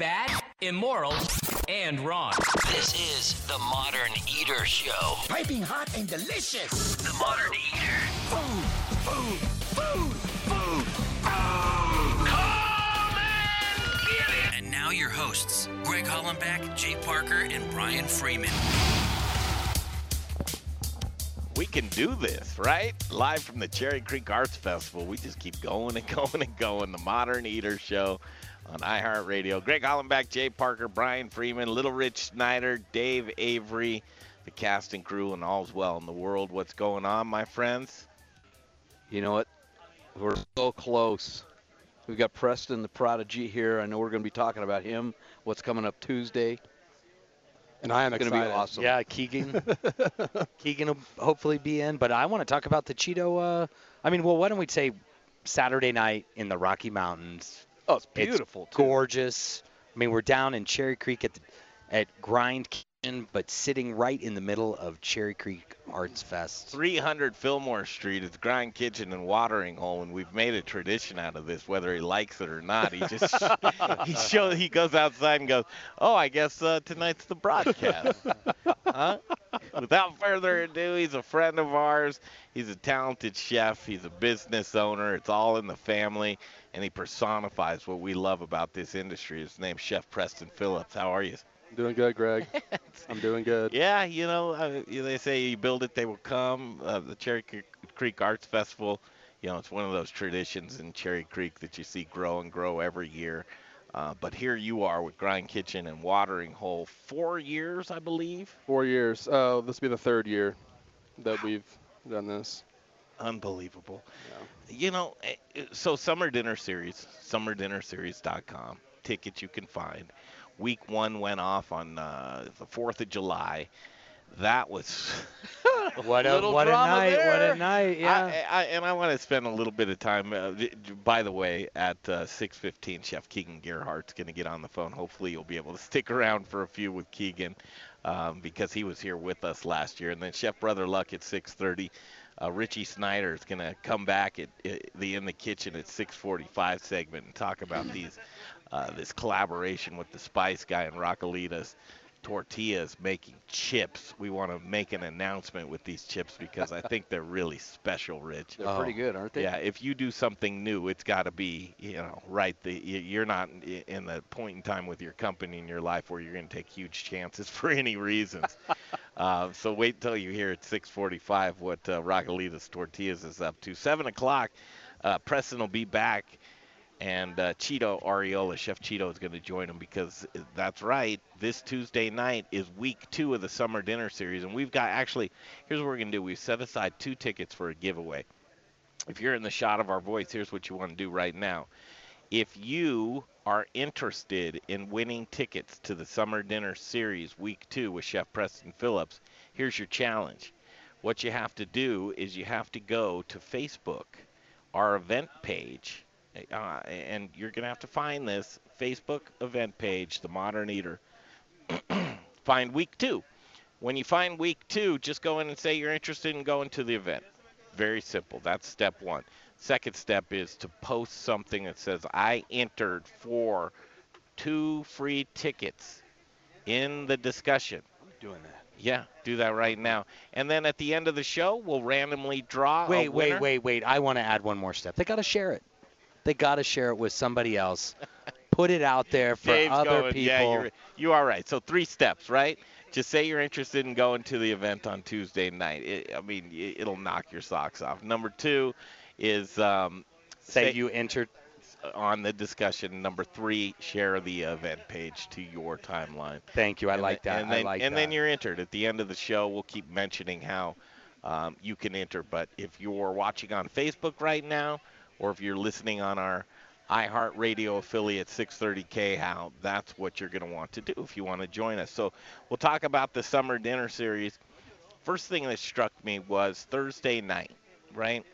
bad, immoral, and wrong. This is the Modern Eater Show. Piping hot and delicious. The Modern Eater. Food, food, food, food, food. Come and get it. And now your hosts, Greg Hollenbeck, Jay Parker, and Brian Freeman. We can do this, right? Live from the Cherry Creek Arts Festival. We just keep going and going and going. The Modern Eater Show on iHeartRadio. Greg Hollenbeck, Jay Parker, Brian Freeman, Little Rich Snyder, Dave Avery, the cast and crew, and all's well in the world. What's going on, my friends? You know what? We're so close. We've got Preston the Prodigy here. I know we're going to be talking about him. What's coming up Tuesday? And I am going to be excited. awesome. Yeah, Keegan. Keegan will hopefully be in, but I want to talk about the Cheeto. Uh, I mean, well, why don't we say Saturday night in the Rocky Mountains? Oh, it's It's beautiful. too. Gorgeous. I mean, we're down in Cherry Creek at the, at Grind Kitchen, but sitting right in the middle of Cherry Creek Arts Fest. 300 Fillmore Street is Grind Kitchen and Watering Hole, and we've made a tradition out of this, whether he likes it or not. He just he shows he goes outside and goes, "Oh, I guess uh, tonight's the broadcast." huh? Without further ado, he's a friend of ours. He's a talented chef. He's a business owner. It's all in the family, and he personifies what we love about this industry. His name's Chef Preston Phillips. How are you? I'm doing good, Greg. I'm doing good. Yeah, you know, uh, they say you build it, they will come. Uh, the Cherry Creek- Creek Arts Festival, you know, it's one of those traditions in Cherry Creek that you see grow and grow every year. Uh, but here you are with Grind Kitchen and Watering Hole, four years, I believe. Four years. Oh, this will be the third year that we've done this. Unbelievable. You know, eh, eh, so Summer Dinner Series, summerdinnerseries.com, tickets you can find. Week one went off on uh, the 4th of July. That was What a what a night! What a night! Yeah. I, I, and I want to spend a little bit of time. Uh, by the way, at uh, 6:15, Chef Keegan Gerhard's going to get on the phone. Hopefully, you'll be able to stick around for a few with Keegan um, because he was here with us last year. And then Chef Brother Luck at 6:30. Uh, Richie Snyder is going to come back at, at the in the kitchen at 6:45 segment and talk about these uh, this collaboration with the Spice Guy and Raquelitas tortillas making chips. We want to make an announcement with these chips because I think they're really special, Rich. They're pretty Oh. good, aren't they? Yeah, if you do something new, it's got to be, you know, right. The you're not in the point in time with your company in your life where you're going to take huge chances for any reasons. uh, so wait till you hear at 6:45 what uh, Raquelitas Tortillas is up to. Seven o'clock, uh, Preston will be back, and uh, Cheeto Areola, Chef Cheeto, is going to join them because uh, that's right. This Tuesday night is week two of the summer dinner series, and we've got actually. Here's what we're going to do: we've set aside two tickets for a giveaway if you're in the shot of our voice, here's what you want to do right now. If you are interested in winning tickets to the Summer Dinner Series Week 2 with Chef Preston Phillips, here's your challenge. What you have to do is you have to go to Facebook, our event page, uh, and you're going to have to find this Facebook event page, The Modern Eater. find Week 2. When you find Week 2, just go in and say you're interested in going to the event. Very simple. That's step one. Second step is to post something that says, I entered for two free tickets in the discussion. Doing that. Yeah, do that right now. And then at the end of the show, we'll randomly draw Wait, wait, wait, wait! I want to add one more step. They got to share it. They got to share it with somebody else. Put it out there for Dave's other going, people. Yeah, you're, you are right. So three steps, right? Just say you're interested in going to the event on Tuesday night. It, I mean, it, it'll knock your socks off. Number two is um, Say you entered. on the discussion. Number three, share the event page to your timeline. Thank you. I And like that. And then, I like and that. then you're entered. At the end of the show, we'll keep mentioning how um, you can enter. But if you're watching on Facebook right now, or if you're listening on our iHeartRadio affiliate 630 KHOW that's what you're going to want to do if you want to join us. So we'll talk about the summer dinner series. First thing that struck me was Thursday night, right?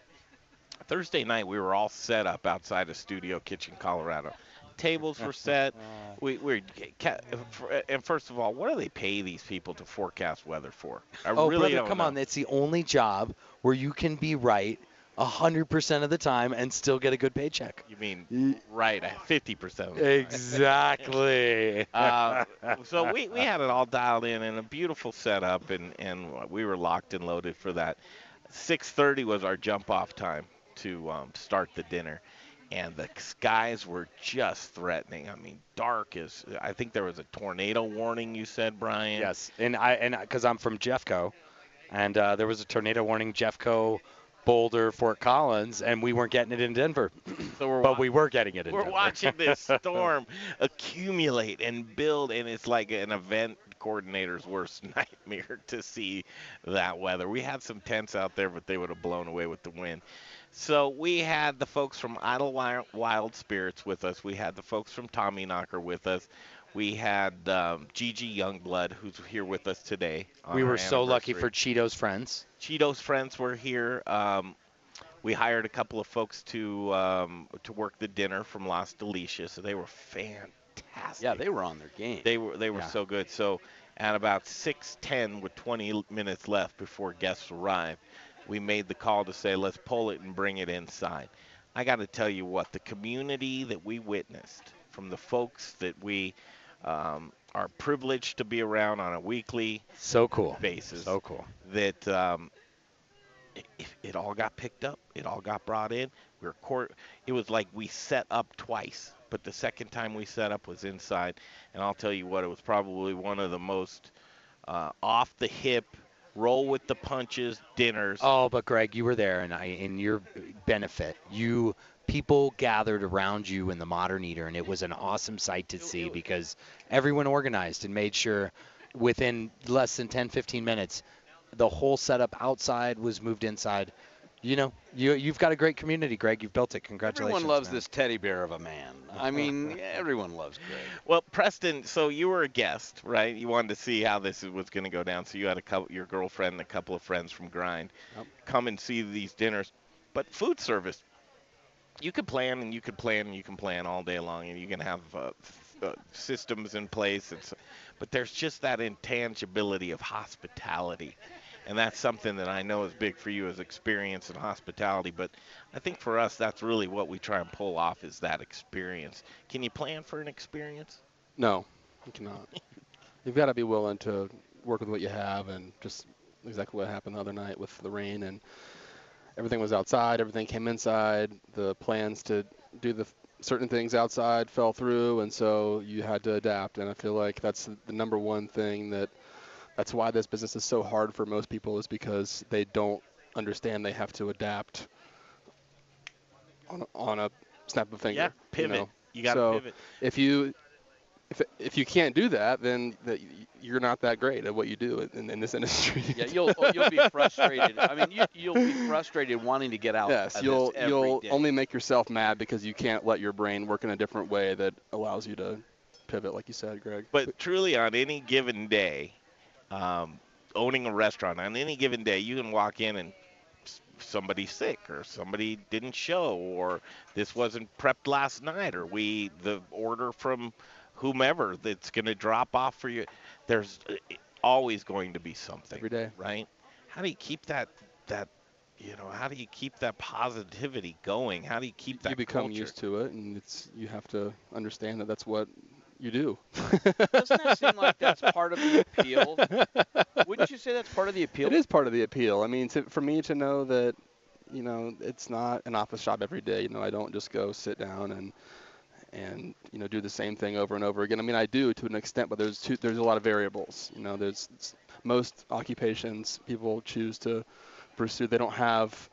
Thursday night, we were all set up outside of Studio Kitchen, Colorado. Tables were set. We we and first of all, what do they pay these people to forecast weather for? I oh, really brother, come know. on! It's the only job where you can be right 100% of the time and still get a good paycheck. You mean right? Fifty percent. Exactly. uh, so we, we had it all dialed in and a beautiful setup, and, and we were locked and loaded for that. 6:30 was our jump off time to um, start the dinner, and the skies were just threatening. I mean, dark as I think there was a tornado warning. You said, Brian. yes, and I and because I'm from Jeffco, and uh, there was a tornado warning, Jeffco, Boulder, Fort Collins, and we weren't getting it in Denver, So we're but we were getting it in We're Denver. watching this storm accumulate and build, and it's like an event coordinator's worst nightmare to see that weather. We had some tents out there, but they would have blown away with the wind. So we had the folks from Idle Wild Spirits with us. We had the folks from Tommy Knocker with us. We had um, Gigi Youngblood, who's here with us today. we were so lucky for Cheetos friends. Cheetos friends were here. Um, we hired a couple of folks to um, to work the dinner from Las Delicias. So they were fantastic. Yeah, they were on their game. they were they were Yeah. so good. So at about 6:10, with 20 minutes left before guests arrived, we made the call to say let's pull it and bring it inside. I got to tell you what the community that we witnessed from the folks that we um, are privileged to be around on a weekly So cool. basis So cool. that um, it, it all got picked up. It all got brought in. We were court. It was like we set up twice, but the second time we set up was inside. And I'll tell you what, it was probably one of the most uh, off the hip, roll with the punches dinners. Oh, but Greg, you were there, and I, in your benefit, you people gathered around you in the Modern Eater, and it was an awesome sight to see because everyone organized and made sure within less than 10, 15 minutes, the whole setup outside was moved inside. You know, you you've got a great community, Greg. You've built it. Congratulations. Everyone loves man. this teddy bear of a man. I mean, everyone loves Greg. Well, Preston, so you were a guest, right? You wanted to see how this was going to go down. So you had a couple, your girlfriend and a couple of friends from Grind Yep. come and see these dinners. But food service, you could plan and you could plan and you can plan all day long, and you can have uh, uh, systems in place. So, but there's just that intangibility of hospitality. And that's something that I know is big for you as experience and hospitality. But I think for us, that's really what we try and pull off is that experience. Can you plan for an experience? No, you cannot. You've got to be willing to work with what you have, and just exactly what happened the other night with the rain and everything was outside, everything came inside. The plans to do the certain things outside fell through, and so you had to adapt. And I feel like that's the number one thing that that's why this business is so hard for most people is because they don't understand they have to adapt on a, on a snap of a finger. Yeah, you pivot. know? You got to So, pivot. if you if if you can't do that, then that you're not that great at what you do in, in this industry. Yeah, you'll oh, you'll be frustrated. I mean, you, you'll be frustrated wanting to get out. yes, of you'll this every you'll day. only make yourself mad because you can't let your brain work in a different way that allows you to pivot, like you said, Greg. But truly, on any given day, um, owning a restaurant, on any given day, you can walk in and somebody's sick or somebody didn't show or this wasn't prepped last night or we the order from whomever that's going to drop off for you there's uh, always going to be something Every day. right how do you keep that that you know how do you keep that positivity going how do you keep that you become culture? used to it, and it's you have to understand that that's what you do. Doesn't that seem like that's part of the appeal? Wouldn't you say that's part of the appeal? It is part of the appeal. I mean, to, for me to know that, you know, it's not an office job every day. You know, I don't just go sit down and and you know do the same thing over and over again. I mean, I do to an extent, but there's two, there's a lot of variables. You know, there's most occupations people choose to pursue. They don't have,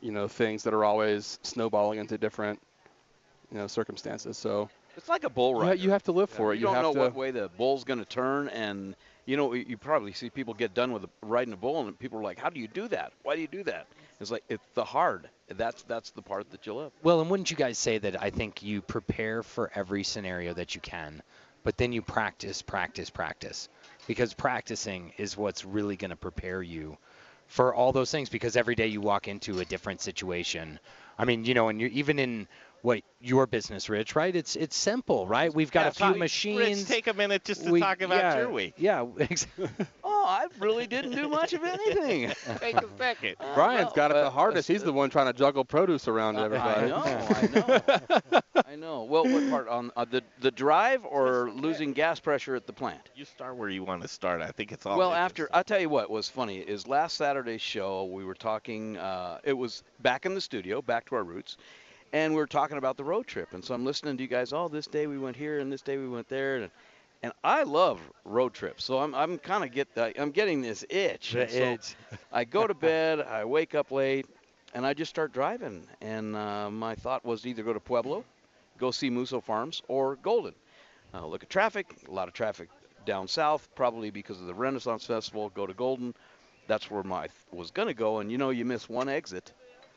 you know, things that are always snowballing into different, you know, circumstances. So It's like a bull you, you have to live for it. You, don't have know to, what way the bull's going to turn, and you know you probably see people get done with riding a bull, and people are like, "How do you do that? Why do you do that?" It's like it's the hard. That's that's the part that you love. Well, and wouldn't you guys say that I think you prepare for every scenario that you can, but then you practice, practice, practice. Because practicing is what's really going to prepare you for all those things because every day you walk into a different situation. I mean, you know, and you're even in what your business, Rich, right? It's it's simple, right? We've got Yeah, a few talk- machines. Rich, take a minute just to we- talk about yeah, your week. Yeah, Exactly. Oh, I really didn't do much of anything. Take a second. Brian's well, got it uh, the hardest. He's the one trying to juggle produce around I everybody. know, I know, I know. Well, what part on uh, the the drive or losing gas pressure at the plant? You start where you want to start. I think it's all. Well, after. I'll tell you what was funny is last Saturday's show we were talking. Uh, it was back in the studio, back to our roots, and we were talking about the road trip. And so I'm listening to you guys. Oh, this day we went here, and this day we went there, and and I love road trips. So I'm I'm kind of get I'm getting this itch. The so itch. I go to bed. I wake up late, and I just start driving. And uh, my thought was to either go to Pueblo, go see Musso Farms, or Golden. Uh, look at traffic. A lot of traffic down south, probably because of the Renaissance Festival. Go to Golden. That's where my was going to go. And you know, you miss one exit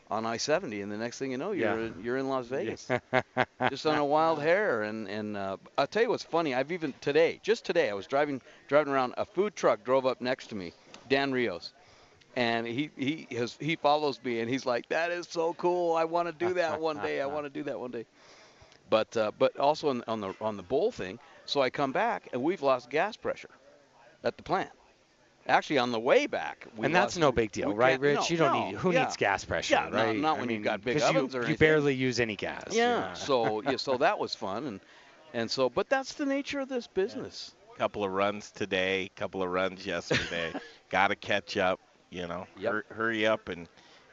on I-70, and the next thing you know, you're Yeah. in, you're in Las Vegas, just on a wild hair. And and uh, I'll tell you what's funny. I've even today, just today, I was driving driving around. A food truck drove up next to me, Dan Rios. And he he has he follows me and he's like, that is so cool. I want to do that one day. I want to do that one day. But uh, but also on, on the on the bowl thing. So I come back and we've lost gas pressure at the plant. Actually, on the way back, we and that's lost- no big deal, right, Rich? no, you don't no, need. Who yeah. needs gas pressure, Yeah, not- right? not I when you've mean, got big 'cause you, ovens or you barely use any gas. Yeah. So yeah, so that was fun, and and so, but that's the nature of this business. couple of runs today, couple of runs yesterday. Got to catch up. You know, Yep. Hur- hurry up and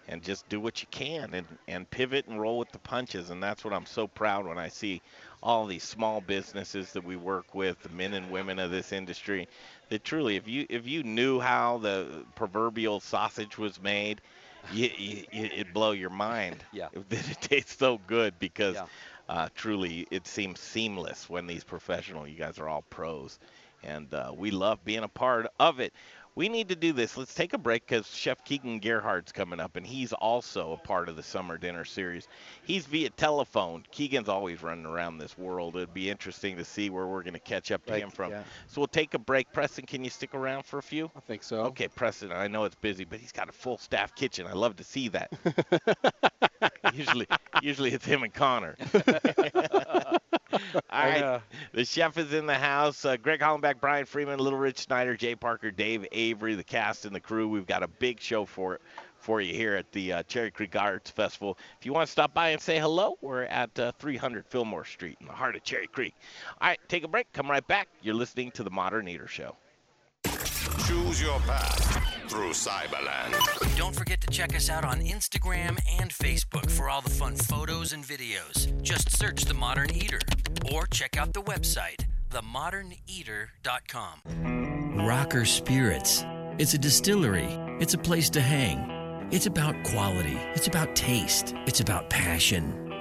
and just do what you can and and pivot and roll with the punches. And that's what I'm so proud when I see all these small businesses that we work with, the men and women of this industry. That truly, if you if you knew how the proverbial sausage was made, you, you, it'd blow your mind. Yeah. That it tastes so good because Yeah. uh, truly it seems seamless when these professional you guys are all pros and uh, we love being a part of it we need to do this let's take a break because chef keegan gerhard's coming up and he's also a part of the summer dinner series he's via telephone keegan's always running around this world it'd be interesting to see where we're going to catch up to Like, him from yeah. so we'll take a break preston can you stick around for a few I think so. Okay, Preston, I know it's busy, but he's got a full staff kitchen. I love to see that. usually, usually it's him and Connor. All right, the chef is in the house. Uh, Greg Hollenbeck, Brian Freeman, Little Rich Snyder, Jay Parker, Dave Avery, the cast and the crew. We've got a big show for for you here at the uh, Cherry Creek Arts Festival. If you want to stop by and say hello, we're at uh, 300 Fillmore Street in the heart of Cherry Creek. All right, take a break. Come right back. You're listening to the Modern Eater Show. Choose your path through Cyberland. Don't forget to check us out on Instagram and Facebook for all the fun photos and videos. Just search The Modern Eater or check out the website, themoderneater.com. Rocker Spirits. It's a distillery, it's a place to hang. It's about quality, it's about taste, it's about passion.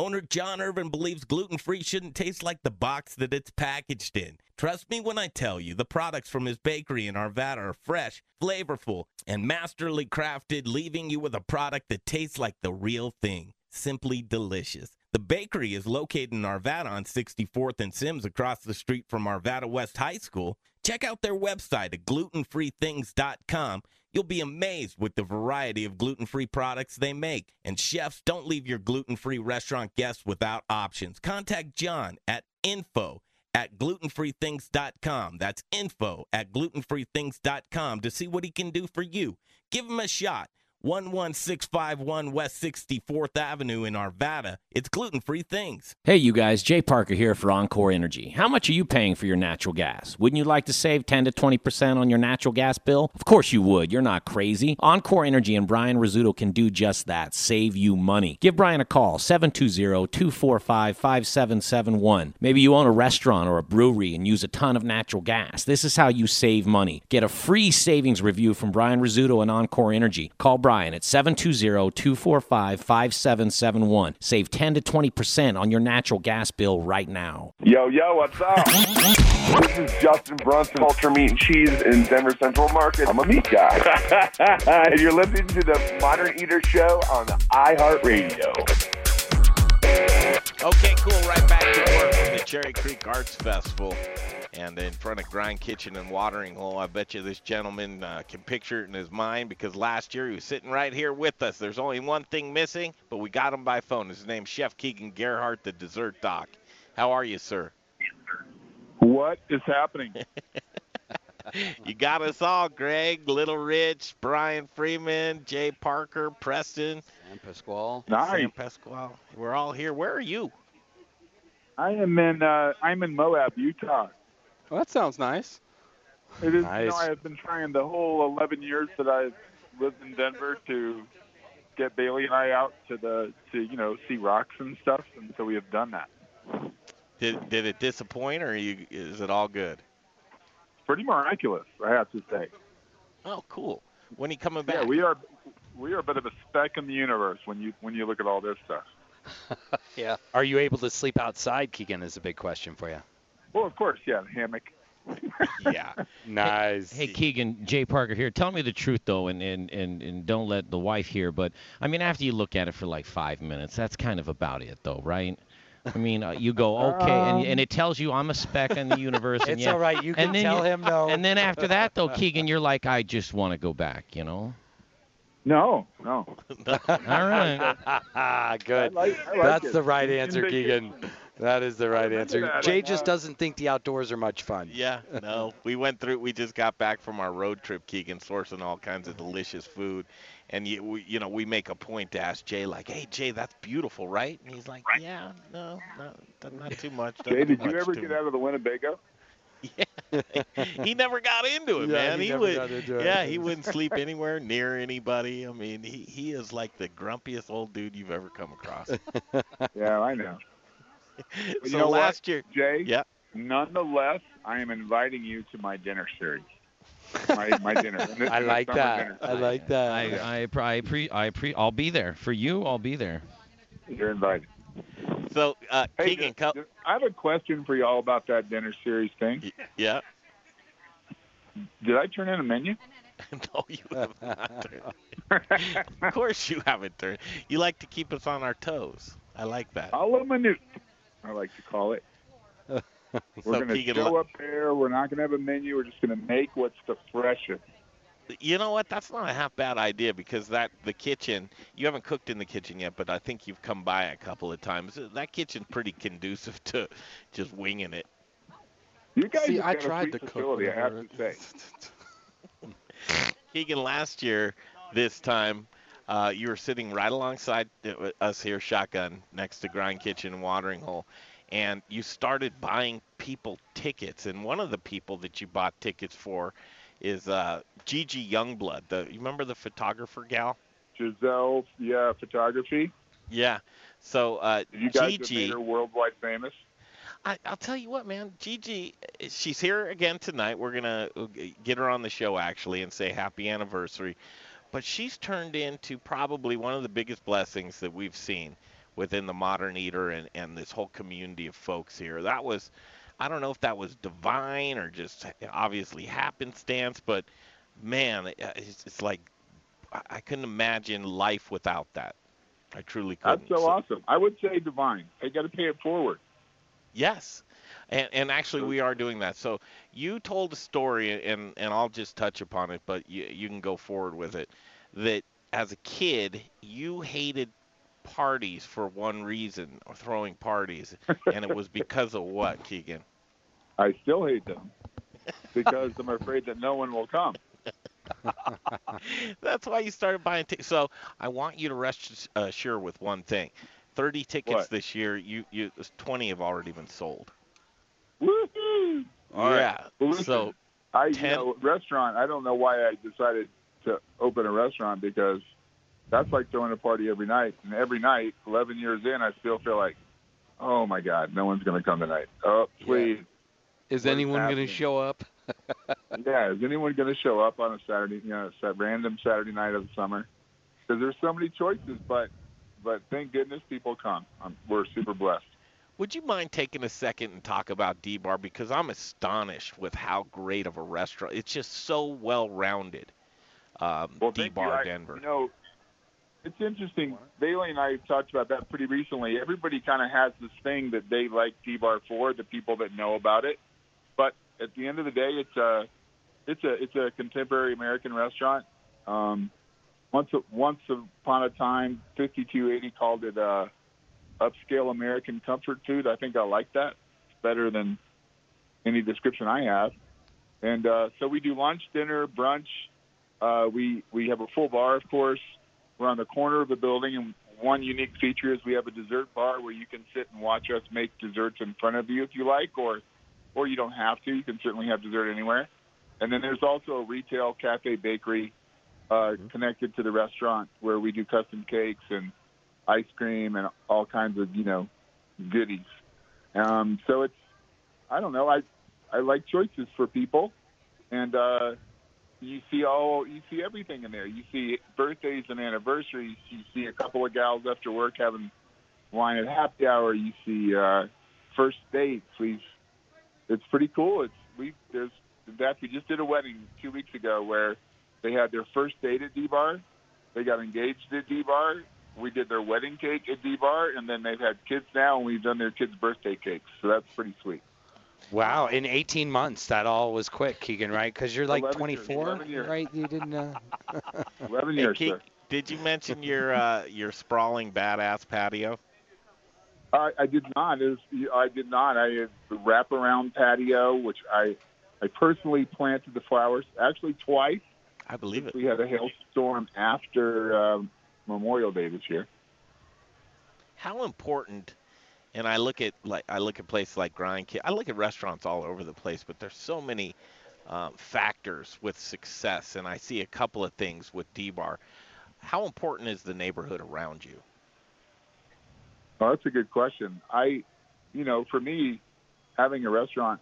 Owner John Irvin believes gluten free shouldn't taste like the box that it's packaged in. Trust me when I tell you, the products from his bakery in Arvada are fresh, flavorful, and masterly crafted, leaving you with a product that tastes like the real thing. Simply delicious. The bakery is located in Arvada on 64th and Sims across the street from Arvada West High School. Check out their website at glutenfreethings.com. You'll be amazed with the variety of gluten free products they make. And chefs, don't leave your gluten free restaurant guests without options. Contact John at info at glutenfreethings.com. That's info at glutenfreethings.com to see what he can do for you. Give him a shot. 11651 West 64th Avenue in Arvada. It's gluten free things. Hey, you guys, Jay Parker here for Encore Energy. How much are you paying for your natural gas? Wouldn't you like to save 10 to 20% on your natural gas bill? Of course you would. You're not crazy. Encore Energy and Brian Rizzuto can do just that save you money. Give Brian a call, 720 245 5771. Maybe you own a restaurant or a brewery and use a ton of natural gas. This is how you save money. Get a free savings review from Brian Rizzuto and Encore Energy. Call Brian at 720 245 5771. Save 10 to 20% on your natural gas bill right now. Yo, yo, what's up? this is Justin Brunson, Culture Meat and Cheese in Denver Central Market. I'm a meat guy. and you're listening to the Modern Eater Show on the iHeartRadio. Okay, cool. Right back to work from the Cherry Creek Arts Festival. And in front of Grind Kitchen and Watering Hole, I bet you this gentleman uh, can picture it in his mind because last year he was sitting right here with us. There's only one thing missing, but we got him by phone. His name's Chef Keegan Gerhard, the dessert doc. How are you, sir? What is happening? you got us all, Greg, Little Rich, Brian Freeman, Jay Parker, Preston. Sam Pasquale. Nice. Sam Pasquale. We're all here. Where are you? I am in uh, I'm in Moab, Utah. Well, that sounds nice. It is. You Nice. know, I have been trying the whole 11 years that I've lived in Denver to get Bailey and I out to the to you know see rocks and stuff, and so we have done that. Did did it disappoint, or you, is it all good? Pretty miraculous, I have to say. Oh, cool. When are you coming back? Yeah, we are we are a bit of a speck in the universe when you when you look at all this stuff. Yeah. Are you able to sleep outside, Keegan? Is a big question for you. Well, of course, yeah, hammock. yeah. Nice. Hey Keegan, Jay Parker here. Tell me the truth though, and, and, and, and don't let the wife hear. But I mean, after you look at it for like five minutes, that's kind of about it, though, right? I mean, uh, you go okay, and, and it tells you I'm a speck in the universe. and It's yeah. all right. You can and then tell you- him no. And then after that, though, Keegan, you're like, I just want to go back, you know? No, no. All right. Good. I like- I like That's it. the right answer, make it- Keegan. That is the right answer. Jay Like, just doesn't think the outdoors are much fun. Yeah, no. We went through. We just got back from our road trip, Keegan, sourcing all kinds of delicious food, and you, we, you know, we make a point to ask Jay, like, "Hey, Jay, that's beautiful, right?" And he's like, "Yeah, no, not, not too much." not Jay, too did you ever get me." out of the Winnebago? Yeah, he never got into it, Yeah, man. he He, never would, got into it. yeah, he wouldn't sleep anywhere near anybody. I mean, he, he is like the grumpiest old dude you've ever come across. Yeah, I know. So you know what? last year, Jay, yeah, nonetheless, I am inviting you to my dinner series. My, my dinner. This I like that. dinner I series. like that. I I pre- I pre I pre I'll be there for you. I'll be there. You're invited. so uh, Hey, Keegan, just- come, just- I have a question for y'all about that dinner series thing. yeah. Did I turn in a menu? no, you have not of course you haven't turned. You like to keep us on our toes. I like that. A la minute, I like to call it. We're So going to Keegan, show up there. We're not going to have a menu. We're just going to make what's the freshest. You know what? That's not a half bad idea because that the kitchen. You haven't cooked in the kitchen yet, but I think you've come by a couple of times. That kitchen's pretty conducive to just winging it. You guys See, I tried sweet to cook. I have to say. Keegan, last year, this time, uh, you were sitting right alongside uh, us here, shotgun, next to Grind Kitchen and Watering Hole, and you started buying people tickets. And one of the people that you bought tickets for is uh, Gigi Youngblood. The you remember the photographer gal? Giselle, yeah, photography. Yeah. So uh, You guys have Gigi, made her worldwide famous. I, I'll tell you what, man. Gigi, she's here again tonight. We're gonna uh, get her on the show actually and say happy anniversary. But she's turned into probably one of the biggest blessings that we've seen within the modern eater and, and this whole community of folks here. That was, I don't know if that was divine or just obviously happenstance, but man, uh, it's, it's like I I couldn't imagine life without that. I truly couldn't. That's so awesome. I would say divine. I got to pay it forward. Yes. And, and actually, we are doing that. So you told a story, and, and I'll just touch upon it, but you, you can go forward with it. That as a kid, you hated parties for one reason, or throwing parties, and it was because of what, Keegan? I still hate them because I'm afraid that no one will come. That's why you started buying tickets. So I want you to rest assure uh, with one thing: thirty tickets What? this year. You you twenty have already been sold. Woohoo! All right. yeah. Well, listen, so I you know restaurant. I don't know why I decided to open a restaurant because that's like throwing a party every night, and every night, 11 years in, I still feel like, oh my God, no one's going to come tonight. Oh, please. Is What is anyone going to show up? yeah, is anyone going to show up on a Saturday, you know, a random Saturday night of the summer? Because there's so many choices, but but thank goodness people come. Um, we're super blessed. Would you mind taking a second and talk about D Bar because I'm astonished with how great of a restaurant. It's just so well rounded. Um, Well, D thank you. Bar I- Denver. You know, it's interesting. Bailey and I talked about that pretty recently. Everybody kind of has this thing that they like D-Bar for, the people that know about it. But at the end of the day, it's a it's a it's a contemporary American restaurant. Um, once once upon a time, 5280 called it uh, upscale American comfort food. I think I like that. It's better than any description I have. And uh, so we do lunch, dinner, brunch. Uh, we we have a full bar, of course. We're on the corner of the building, and one unique feature is we have a dessert bar where you can sit and watch us make desserts in front of you if you like, or or you don't have to. You can certainly have dessert anywhere. And then there's also a retail cafe bakery uh, connected to the restaurant where we do custom cakes and ice cream and all kinds of you know goodies. Um, so it's I don't know I I like choices for people, and uh, you see all you see everything in there. You see birthdays and anniversaries. You see a couple of gals after work having wine at happy hour. You see uh, first dates. We've it's pretty cool. It's we there's in fact we just did a wedding two weeks ago where they had their first date at D Bar. They got engaged at D Bar. We did their wedding cake at D Bar, and then they've had kids now, and we've done their kids' birthday cakes. So that's pretty sweet. Wow, in 18 months, that all was quick, Keegan, right? Because you're like 11 years, 24, years. right? You didn't. Uh... Eleven Hey, years, Keith, sir. did you mention your uh, your sprawling badass patio? I, I did not. It was, I did not. I had the wraparound patio, which I I personally planted the flowers actually twice. I believe it. We had a hailstorm after um, Memorial Day this year. How important? And I look at like I look at places like Grind Kid. I look at restaurants all over the place, but there's so many um, factors with success, and I see a couple of things with D Bar. How important is the neighborhood around you? Oh, that's a good question. I, you know, for me, having a restaurant,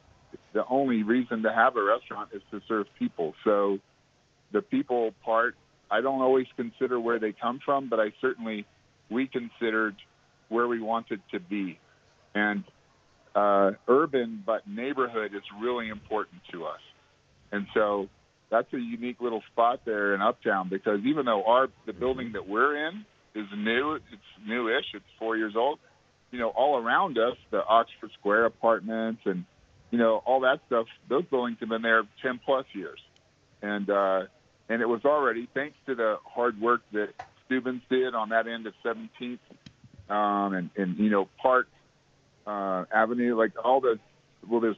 the only reason to have a restaurant is to serve people. So the people part, I don't always consider where they come from, but I certainly, we considered where we wanted to be. And uh, urban, but neighborhood is really important to us. And so that's a unique little spot there in Uptown because even though our the building that we're in is new, it's newish, it's four years old. You know, all around us, the Oxford Square apartments and you know all that stuff, those buildings have been there ten plus years, and uh, and it was already thanks to the hard work that Steuben's did on that end of 17th um, and and you know Park uh, Avenue, like all the well, there's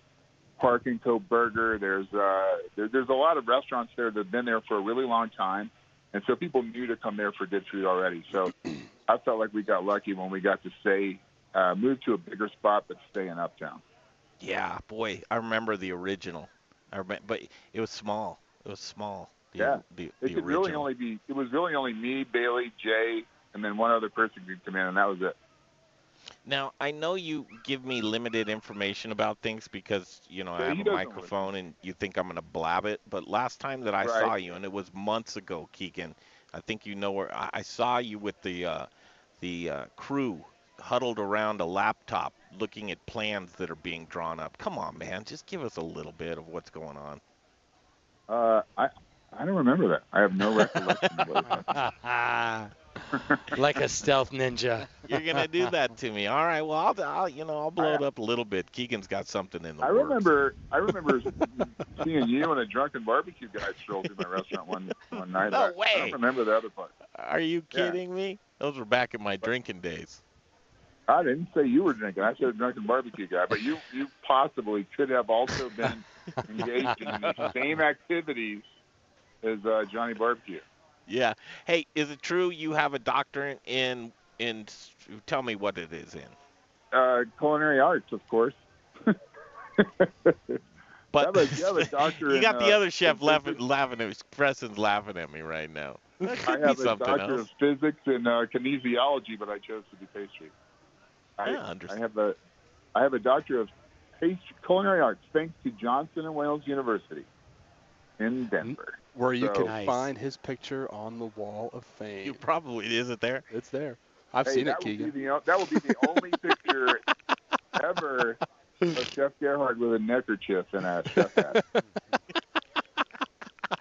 Park and Co. Burger. There's uh, there, there's a lot of restaurants there that have been there for a really long time, and so people knew to come there for good food already. So I felt like we got lucky when we got to stay, uh, move to a bigger spot, but stay in Uptown. Yeah, boy, I remember the original. I remember, but it was small. It was small. The, yeah, the, it the could original. really only be. It was really only me, Bailey, Jay, and then one other person could come in, and that was it. Now I know you give me limited information about things because you know I have a microphone and you think I'm gonna blab it. But last time that I Right. saw you, and it was months ago, Keegan, I think you know where I, I saw you with the uh, the uh, crew huddled around a laptop looking at plans that are being drawn up. Come on, man, just give us a little bit of what's going on. Uh, I I don't remember that. I have no recollection of what happened. like a stealth ninja. You're gonna do that to me. All right. Well, I'll, I'll you know I'll blow it up a little bit. Keegan's got something in the I works. remember I remember seeing you and a drunken barbecue guy stroll through my restaurant one one night. No I, I don't remember the other part. Are you Yeah. kidding me? Those were back in my drinking days. I didn't say you were drinking. I said a drunken barbecue guy, but you you possibly could have also been engaged in the same activities as uh, Johnny Barbecue. Yeah. Hey, is it true you have a doctorate in in? Tell me what it is in. Uh, culinary arts, of course. But you have a, you have you in, got the uh, other chef laughing, laughing at Preston's laughing at me right now. I have a doctor else. of physics and uh, kinesiology, but I chose to do pastry. I, Yeah, understand. I have a I have a doctor of pastry, culinary arts thanks to Johnson and Wales University in Denver. Where you So- can Nice. find his picture on the wall of fame. You probably is it there? It's there. I've Hey, seen it, that Keegan. The, that would be the only picture ever of Jeff Gerhard with a neckerchief and a chef hat.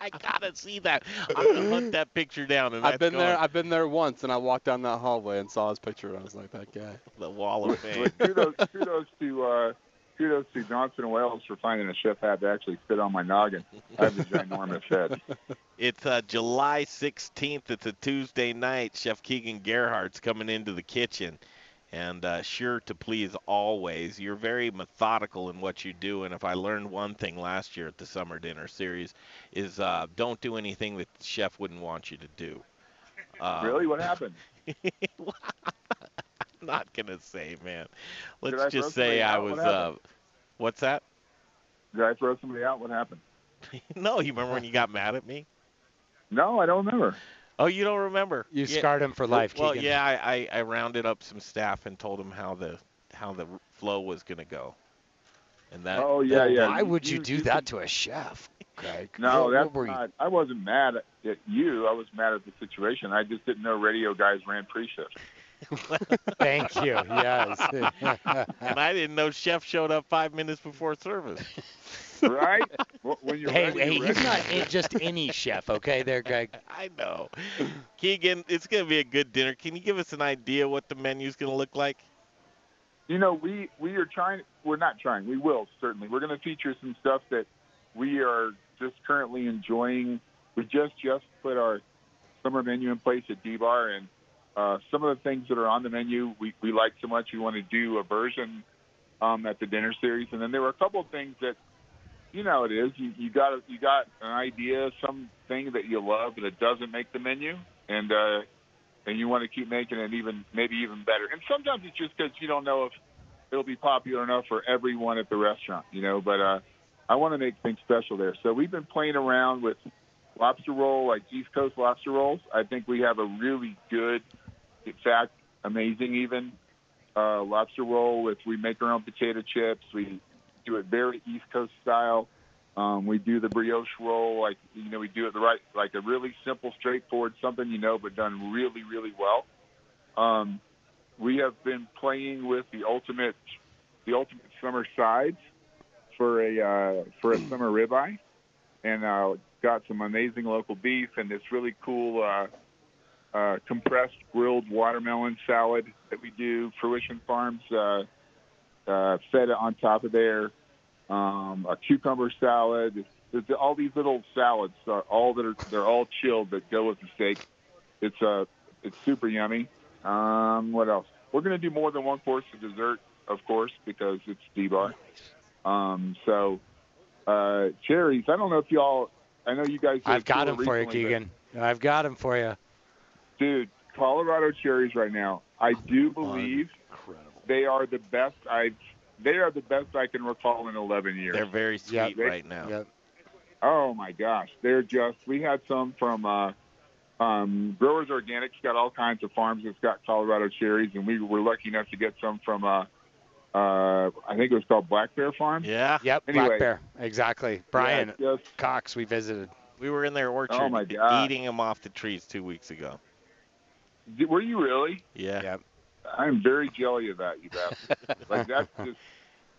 I gotta see that. I'm gonna hunt that picture down. And I've that's been there. I've been there once, and I walked down that hallway and saw his picture. And I was like, that guy. The wall of fame. But kudos, kudos to uh, kudos to Johnson and Wales for finding a chef hat that actually fit on my noggin. I have a ginormous head. It's uh, July 16th. It's a Tuesday night. Chef Keegan Gerhard's coming into the kitchen. And uh, sure to please always. You're very methodical in what you do. And if I learned one thing last year at the Summer Dinner Series, is uh, don't do anything that the chef wouldn't want you to do. Uh, really, what happened? I'm not going to say, man. Let's I throw just say I out? What was. Uh, what's that? Did I throw somebody out? What happened? no, you remember when you got mad at me? No, I don't remember. Oh, you don't remember? You Yeah. scarred him for life, Well, Keegan. yeah, I, I, I rounded up some staff and told them how the how the flow was gonna go, and that. Oh yeah, yeah. Why would you, You- do you that to a chef, Greg? No, What- that's what were you- not. I wasn't mad at you. I was mad at the situation. I just didn't know radio guys ran pre-shift. Thank you. Yes. and I didn't know chef showed up five minutes before service. right? When you're hey, ready, hey, you're he's not just any chef, okay? There, Greg. I know. Keegan, it's gonna be a good dinner. Can you give us an idea what the menu's gonna look like? You know, we we are trying. We're not trying. We will certainly. We're going to feature some stuff that we are just currently enjoying. We just just put our summer menu in place at D Bar, and uh, some of the things that are on the menu we we like so much. We want to do a version um, at the dinner series, and then there were a couple of things that you know it is. You you got you got an idea, something that you love, but it doesn't make the menu, and uh, and you want to keep making it even maybe even better. And sometimes it's just because you don't know if it'll be popular enough for everyone at the restaurant, you know. But uh, I want to make things special there. So we've been playing around with lobster roll, like East Coast lobster rolls. I think we have a really good, in fact, amazing even uh, lobster roll. With we make our own potato chips. We do it very East Coast style. Um, we do the brioche roll, like you know, we do it the right, like a really simple, straightforward something you know, but done really, really well. Um, we have been playing with the ultimate, the ultimate summer sides for a uh, for a summer ribeye, and uh, got some amazing local beef and this really cool uh, uh, compressed grilled watermelon salad that we do. Fruition Farms uh, uh, feta on top of there, um, a cucumber salad. There's all these little salads, are all that are they're all chilled that go with the steak. It's uh, it's super yummy. Um, what else? We're going to do more than one course of dessert, of course, because it's D-Bar. Um, so, uh, cherries. I don't know if y'all. I know you guys. did a I've got tour him for you, Keegan. I've got him for you. Dude, Colorado cherries right now. I do believe they are the best I've. They are the best I can recall in 11 years. They're very sweet Yeah, they- right now. Oh my gosh, they're just. We had some from uh, Um, Growers Organics got all kinds of farms that's got Colorado cherries, and we were lucky enough to get some from. Uh, uh, I think it was called Black Bear Farm. Yeah. Yep, Anyway. Black Bear. Exactly. Brian Yeah, yes. Cox, we visited. We were in their orchard Oh, my God. eating them off the trees two weeks ago. Did- Were you really? Yeah. Yep. I'm very jelly of that, you bastard. like that's just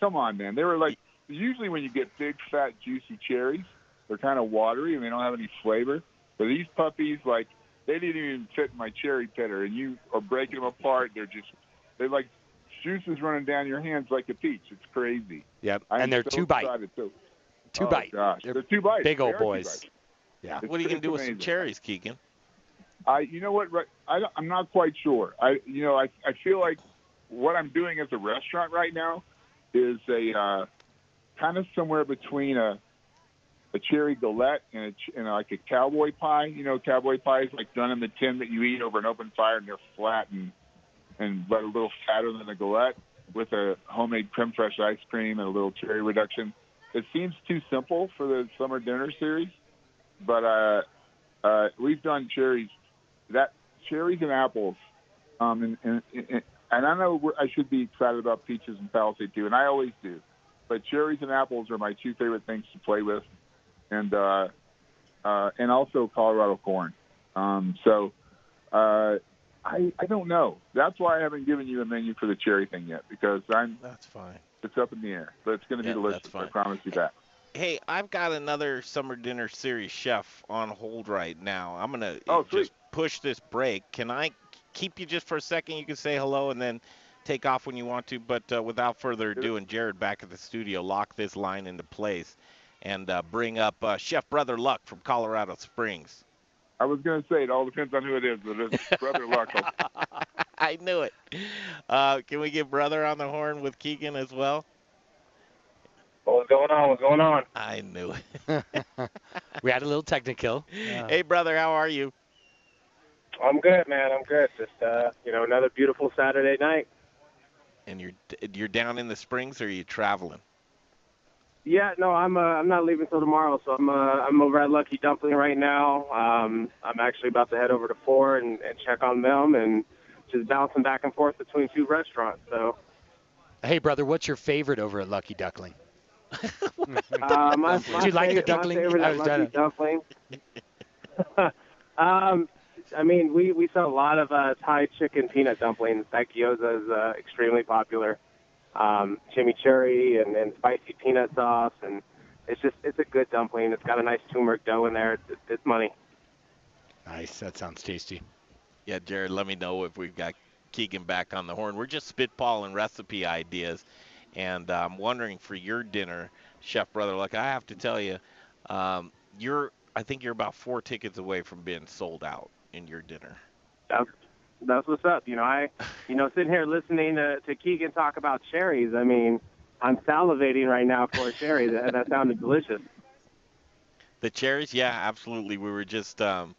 come on, man. They were like usually when you get big, fat, juicy cherries, they're kind of watery and they don't have any flavor. But these puppies, like they didn't even fit in my cherry pitter, and you are breaking them apart. They're just they're like juices running down your hands like a peach. It's crazy. Yep. I'm and they're so two bite. excited, too. Two oh, bite. Gosh, They're they're, two bites. big old They are two boys. Yeah. It's- What are you gonna it's do with some cherries, Keegan? I, you know what? right- I, I'm not quite sure. I, you know, I, I feel like what I'm doing as a restaurant right now is a uh, kind of somewhere between a a cherry galette and, a, and like a cowboy pie. You know, cowboy pie is like done in the tin that you eat over an open fire, and they're flat and and but a little fatter than a galette with a homemade creme fraiche ice cream and a little cherry reduction. It seems too simple for the summer dinner series, but uh, uh, we've done cherries that cherries and apples. Um, and, and, and, and I know I should be excited about peaches and Palisade too, and I always do. But cherries and apples are my two favorite things to play with, and uh, uh, and also Colorado corn. Um, so uh, I I don't know. That's why I haven't given you a menu for the cherry thing yet because I'm That's fine. it's up in the air. But it's going to be Yeah, delicious. that's I promise you that. Hey, I've got another summer dinner series chef on hold right now. I'm gonna Oh, just push this break. Can I keep you just for a second? You can say hello and then take off when you want to. But uh, without further ado, and Jared back at the studio, lock this line into place and uh, bring up uh, Chef Brother Luck from Colorado Springs. I was going to say it all depends on who it is, but it's brother luck. I knew it. Uh, can we get Brother on the horn with Keegan as well? What's going on? What's going on? I knew it. we had a little technical. Hey, brother, how are you? I'm good, man. I'm good. Just uh, you know, another beautiful Saturday night. And you're you're down in the Springs, or are you traveling? Yeah, no, I'm uh, I'm not leaving till tomorrow, so I'm uh, I'm over at Lucky Dumpling right now. Um, I'm actually about to head over to Four and, and check on them, and just bouncing back and forth between two restaurants. So Hey, brother, what's your favorite over at Lucky Duckling? uh, my, Did my you like the favorite- my duckling? favorite I at was trying Lucky to- Dumpling. um, I mean, we we sell a lot of uh, Thai chicken peanut dumplings. That gyoza is uh, extremely popular. Um, chimichurri and, and spicy peanut sauce, and it's just it's a good dumpling. It's got a nice turmeric dough in there. It's, it's money. Nice. That sounds tasty. Yeah, Jared, let me know if we've got Keegan back on the horn. We're just spitballing recipe ideas, and uh, I'm wondering for your dinner, Chef Brother Luck. I have to tell you, um, you're I think you're about four tickets away from being sold out in your dinner. That's that's what's up. You know, I you know sitting here listening to, to Keegan talk about cherries. I mean, I'm salivating right now for a cherry. That, that sounded delicious. The cherries, yeah, absolutely. We were just um,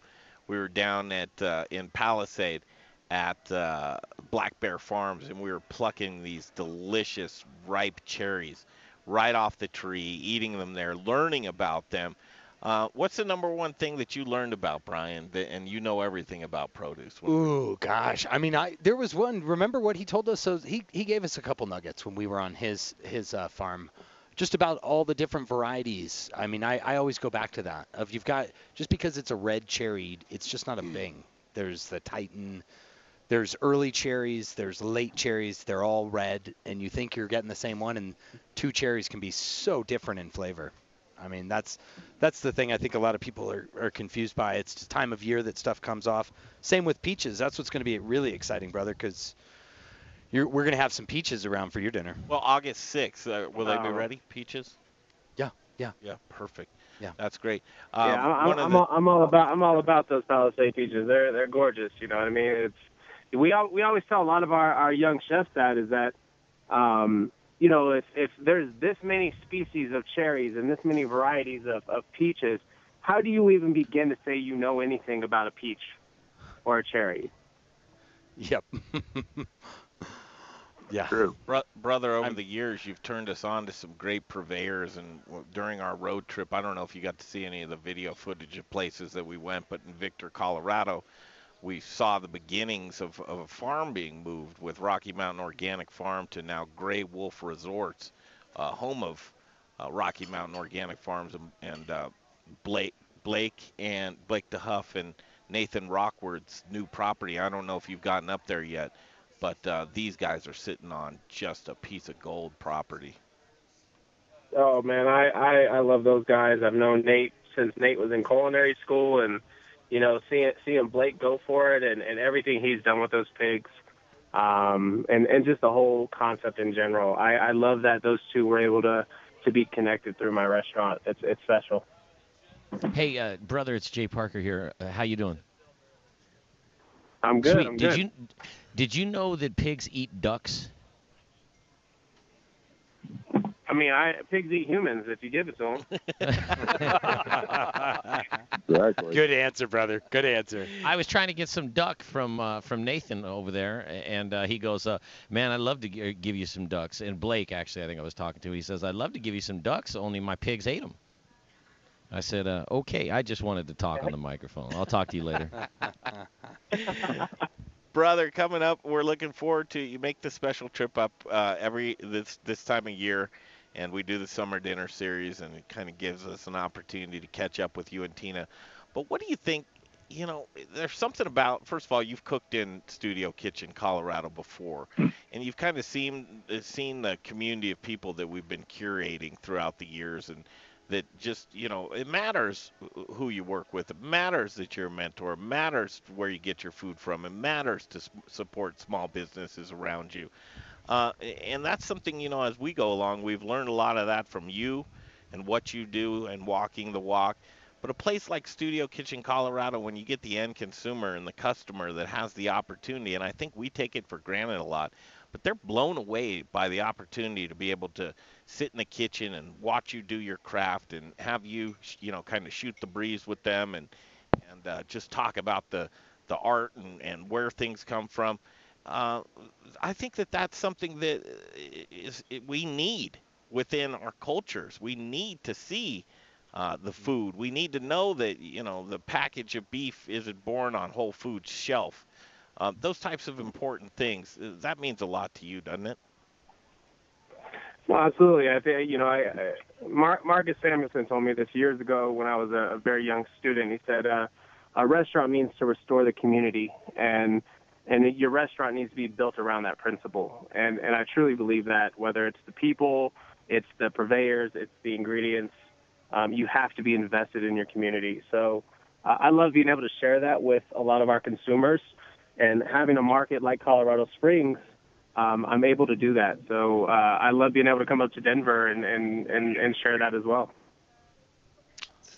we were down at uh, in Palisade at uh, Black Bear Farms, and we were plucking these delicious ripe cherries right off the tree, eating them there, learning about them. Uh, what's the number one thing that you learned about Brian? That, and you know everything about produce. Ooh, gosh. I mean, I there was one. Remember what he told us? So he he gave us a couple nuggets when we were on his his uh, farm, just about all the different varieties. I mean, I I always go back to that. Of you've got just because it's a red cherry, it's just not a thing. There's the Titan. There's early cherries, there's late cherries, they're all red, and you think you're getting the same one, and two cherries can be so different in flavor. I mean, that's that's the thing I think a lot of people are, are confused by. It's the time of year that stuff comes off. Same with peaches. That's what's going to be really exciting, brother, because we're going to have some peaches around for your dinner. Well, August 6th, uh, will they be ready? Peaches? Yeah, yeah. Yeah, perfect. Yeah. That's great. Um, yeah, I'm, one I'm, the- all, I'm all about I'm all about those Palisade peaches. They're they're gorgeous. You know what I mean? It's we al- we always tell a lot of our, our young chefs that is that um, you know if if there's this many species of cherries and this many varieties of, of peaches, how do you even begin to say you know anything about a peach or a cherry? Yep. Yeah. True. Bro- brother, over the years, you've turned us on to some great purveyors, and during our road trip, I don't know if you got to see any of the video footage of places that we went, but in Victor, Colorado, we saw the beginnings of, of a farm being moved with Rocky Mountain Organic Farm to now Gray Wolf Resorts, uh, home of uh, Rocky Mountain Organic Farms and, and uh, Blake Blake and Blake DeHuff and Nathan Rockwood's new property. I don't know if you've gotten up there yet, but uh, these guys are sitting on just a piece of gold property. Oh man, I, I I love those guys. I've known Nate since Nate was in culinary school, and you know, seeing seeing Blake go for it and and everything he's done with those pigs, um, and and just the whole concept in general. I I love that those two were able to to be connected through my restaurant. It's it's special. Hey, uh, brother, it's Jay Parker here. Uh, how you doing? I'm good. Sweet. I'm did good. you did you know that pigs eat ducks? I mean, I pigs eat humans if you give it to them. Exactly. Good answer, brother. Good answer. I was trying to get some duck from uh, from Nathan over there, and uh, he goes, uh, "Man, I'd love to gi- give you some ducks." And Blake, actually, I think I was talking to, he says, "I'd love to give you some ducks, only my pigs ate them." I said, uh, "Okay, I just wanted to talk on the microphone. I'll talk to you later." Brother, coming up, we're looking forward to you make the special trip up uh, every this this time of year, and we do the summer dinner series, and it kind of gives us an opportunity to catch up with you and Tina. But what do you think? You know, there's something about. First of all, you've cooked in Studio Kitchen, Colorado before, hmm. and you've kind of seen uh, seen the community of people that we've been curating throughout the years, and that just you know it matters who you work with it matters that you're a mentor it matters where you get your food from it matters to support small businesses around you uh, and that's something you know as we go along we've learned a lot of that from you and what you do and walking the walk. But a place like studio kitchen colorado when you get the end consumer and the customer that has the opportunity and i think we take it for granted a lot but they're blown away by the opportunity to be able to sit in the kitchen and watch you do your craft and have you you know kind of shoot the breeze with them and and uh, just talk about the the art and, and where things come from uh, I think that that's something that i- is it, we need within our cultures. We need to see uh, the food. We need to know that you know the package of beef isn't born on Whole Foods shelf. Uh, those types of important things. uh, That means a lot to you, doesn't it? Well, absolutely. I think you know, I, I Mar- Marcus Samuelsson told me this years ago when I was a, a very young student. He said, uh, "A restaurant means to restore the community, and and your restaurant needs to be built around that principle." And and I truly believe that. Whether it's the people, it's the purveyors, it's the ingredients, um, you have to be invested in your community. So uh, I love being able to share that with a lot of our consumers, and having a market like Colorado Springs um, I'm able to do that. So uh, I love being able to come up to Denver and, and, and, and share that as well.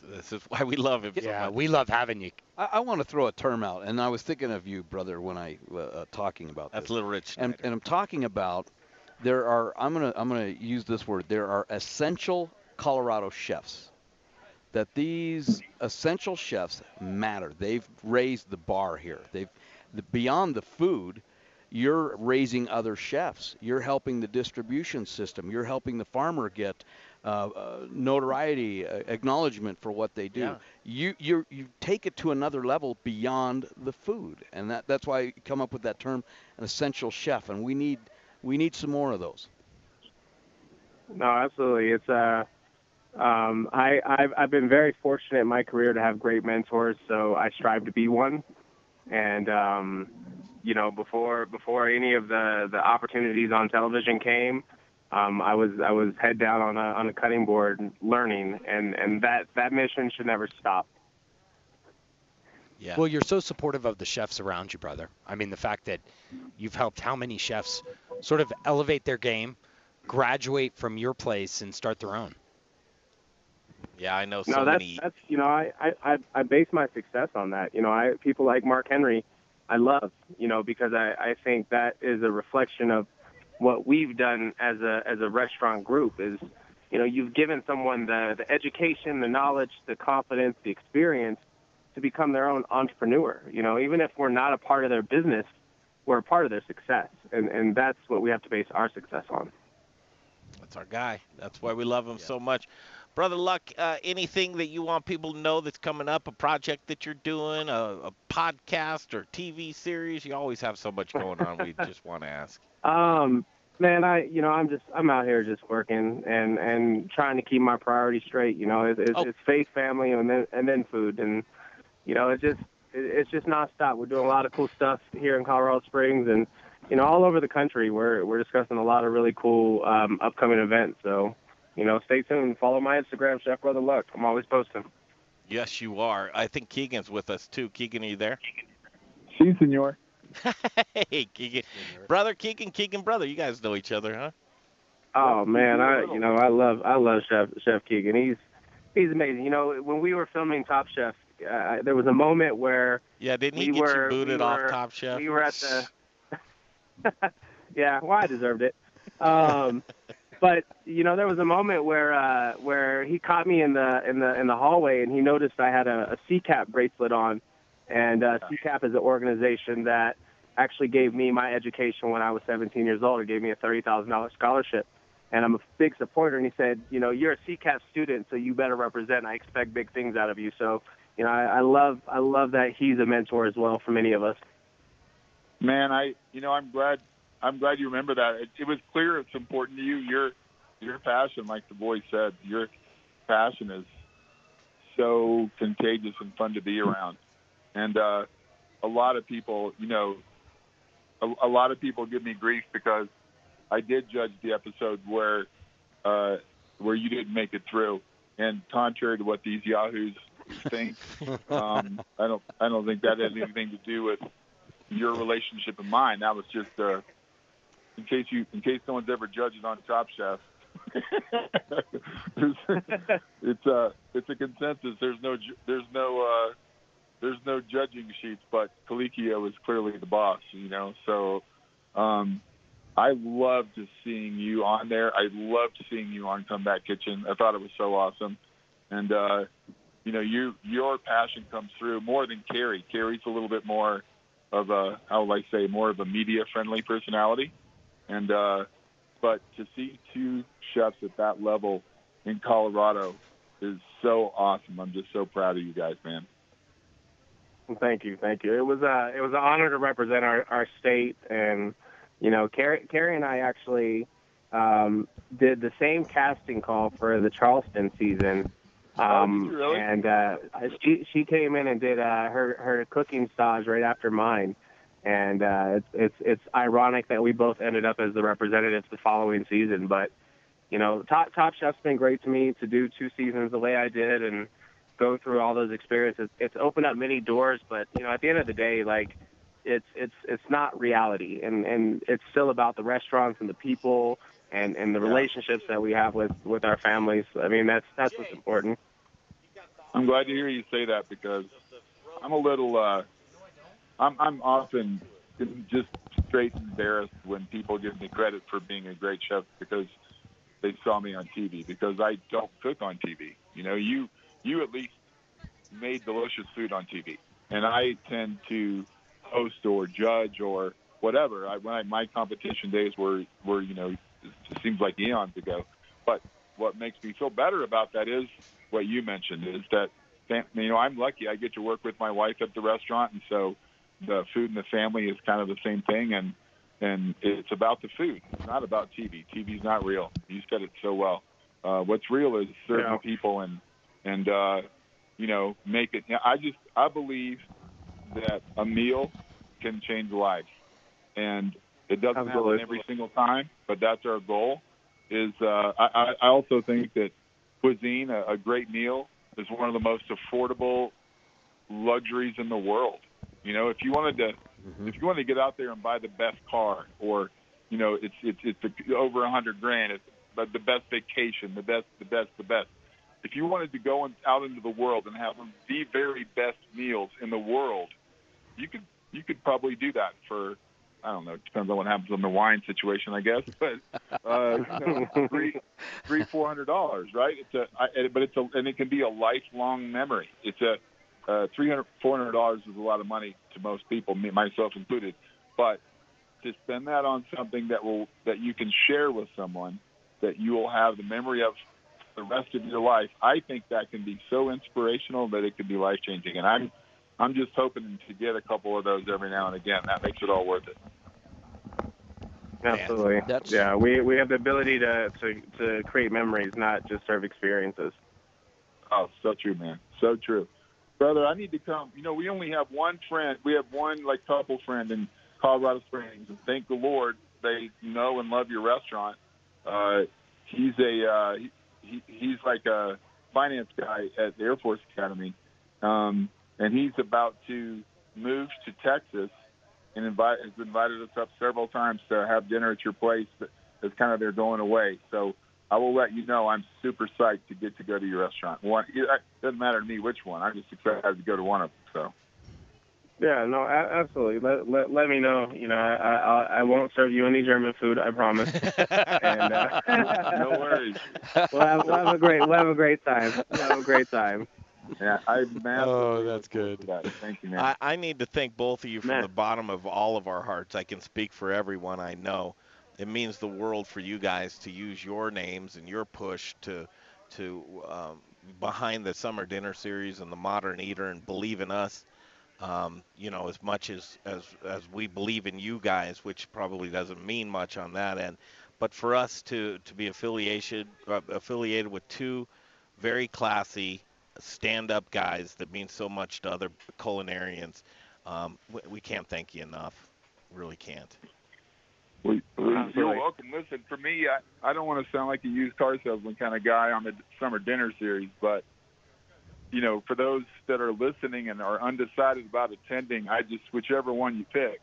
This is why we love him. so Yeah, much. we love having you. I, I want to throw a term out, and I was thinking of you, brother, when I uh, uh, talking about That's this. Little Rich. and, and I'm talking about there are I'm gonna I'm gonna use this word. There are essential Colorado chefs. That these essential chefs matter. They've raised the bar here. They've the, beyond the food. You're raising other chefs. You're helping the distribution system. You're helping the farmer get uh, uh, notoriety, uh, acknowledgement for what they do. Yeah. You you you take it to another level beyond the food, and that that's why you come up with that term, an essential chef, and we need we need some more of those. No, absolutely. It's uh, um, I I've, I've been very fortunate in my career to have great mentors, so I strive to be one. And um, you know, before before any of the the opportunities on television came, um, I was I was head down on a on a cutting board learning, and and that that mission should never stop. Yeah. Well, you're so supportive of the chefs around you, brother. I mean, the fact that you've helped how many chefs sort of elevate their game, graduate from your place, and start their own. Yeah, I know so no, that's many. that's you know I, I I I base my success on that. You know, I people like Mark Henry, I love you know because I I think that is a reflection of what we've done as a as a restaurant group is you know you've given someone the the education, the knowledge, the confidence, the experience to become their own entrepreneur. You know, even if we're not a part of their business, we're a part of their success. and and that's what we have to base our success on. That's our guy. That's why we love him so much. Brother Luck, uh, anything that you want people to know that's coming up, a project that you're doing, a, a podcast or TV series? You always have so much going on. we just want to ask. Um, man, I you know I'm just I'm out here just working and and trying to keep my priorities straight. You know, it's, it's, Oh. it's faith, family, and then and then food, and you know it's just it, it's just nonstop. We're doing a lot of cool stuff here in Colorado Springs and you know all over the country. We're we're discussing a lot of really cool um, upcoming events. So you know, stay tuned. Follow my Instagram, Chef Brother Luck. I'm always posting. Yes, you are. I think Keegan's with us too. Keegan, are you there? Si, senor. hey, Keegan. Brother Keegan, Keegan, brother. You guys know each other, huh? Oh man, I you know I love I love Chef Chef Keegan. He's he's amazing. You know, when we were filming Top Chef, uh, there was a moment where Yeah, didn't he we get were, you booted we off were- Top Chef? We were at the. yeah, well, I deserved it. Um, but you know, there was a moment where uh, where he caught me in the in the in the hallway, and he noticed I had a, a CCAP bracelet on, and uh, CCAP is an organization that actually gave me my education when I was 17 years old. It gave me a thirty thousand dollars scholarship, and I'm a big supporter. And he said, you know, you're a CCAP student, so you better represent. I expect big things out of you. So, you know, I, I love I love that he's a mentor as well for many of us. Man, I you know I'm glad I'm glad you remember that. It, it was clear it's important to you. Your your passion, like the boy said, your passion is so contagious and fun to be around. And uh, a lot of people, you know, a, a lot of people give me grief because I did judge the episode where uh, where you didn't make it through. And contrary to what these yahoos think, um, I don't I don't think that has anything to do with your relationship and mine. That was just uh, in case you in case someone's ever judged on Top Chef. There's- it's a it's a consensus. There's no there's no uh, there's no judging sheets, but Colicchio is clearly the boss. You know, so um, I loved just seeing you on there. I loved seeing you on Comeback Kitchen. I thought it was so awesome, and uh, you know, you your passion comes through more than Carrie. Carrie's a little bit more of a how will I say more of a media friendly personality, and uh, but to see two chefs at that level in Colorado is so awesome. I'm just so proud of you guys, man. Thank you, thank you. It was uh it was an honor to represent our our state, and you know, Carrie, Carrie and I actually um, did the same casting call for the Charleston season. Um, Oh, really? And uh, she she came in and did uh, her her cooking stage right after mine, and uh, it's it's it's ironic that we both ended up as the representatives the following season. But you know, Top Top Chef's been great to me to do two seasons the way I did and go through all those experiences. It's opened up many doors, but you know, at the end of the day, like it's it's it's not reality, and and it's still about the restaurants and the people and and the relationships that we have with with our families. I mean, that's that's what's important. I'm glad to hear you say that because I'm a little. Uh, I'm I'm often just straight embarrassed when people give me credit for being a great chef because they saw me on TV because I don't cook on TV. You know, you you at least made delicious food on TV, and I tend to host or judge or whatever. I, when I, my competition days were were you know it seems like eons ago, but what makes me feel better about that is what you mentioned is that you know I'm lucky I get to work with my wife at the restaurant, and so the food and the family is kind of the same thing, and and it's about the food. It's not about TV. TV's not real. You said it so well. Uh, what's real is serving Yeah. people and and uh, you know make it. I just I believe that a meal can change lives, and it doesn't Absolutely. happen every single time, but that's our goal. Is uh, I, I also think that cuisine, a, a great meal, is one of the most affordable luxuries in the world. You know, if you wanted to, if you wanted to get out there and buy the best car, or you know, it's it's it's over a hundred grand, it's but the best vacation, the best, the best, the best. If you wanted to go in, out into the world and have the very best meals in the world, you could you could probably do that for I don't know. It depends on what happens on the wine situation, I guess. But uh, you know, three, three, four hundred dollars, right? It's a, I, but it's a, and it can be a lifelong memory. It's a, uh, three hundred, four hundred dollars is a lot of money to most people, me, myself included. But to spend that on something that will that you can share with someone that you will have the memory of the rest of your life. I think that can be so inspirational that it could be life changing. And I'm I'm just hoping to get a couple of those every now and again. That makes it all worth it. Absolutely. That's- yeah, we we have the ability to, to to create memories, not just serve experiences. Oh, so true, man. So true. Brother, I need to come. You know, we only have one friend. We have one like couple friend in Colorado Springs, and thank the Lord they know and love your restaurant. Uh, he's a uh, he, he, he's like a finance guy at the Air Force Academy, um, and he's about to move to Texas and invite has invited us up several times to have dinner at your place. As kind of their going away. So I will let you know I'm super psyched to get to go to your restaurant. One, it doesn't matter to me which one. I'm just excited to go to one of them. So. Yeah, no, a- absolutely. Let, let let me know. You know, I I, I won't serve you any German food. I promise. and uh, no worries. We'll have, we'll have a great we'll have a great time. We'll have a great time. Yeah, I Oh, that's good. Thank you, man. I, I need to thank both of you from the bottom of all of our hearts. I can speak for everyone I know. It means the world for you guys to use your names and your push to to um, behind the summer dinner series and the modern eater and believe in us. Um, you know, as much as, as as we believe in you guys, which probably doesn't mean much on that end, but for us to to be affiliated uh, affiliated with two very classy stand-up guys that mean so much to other culinarians. Um, we, we can't thank you enough. Really can't. Well, You're welcome. Listen, for me, I, I don't want to sound like a used car salesman kind of guy on the summer dinner series, but you know, for those that are listening and are undecided about attending, I just whichever one you pick,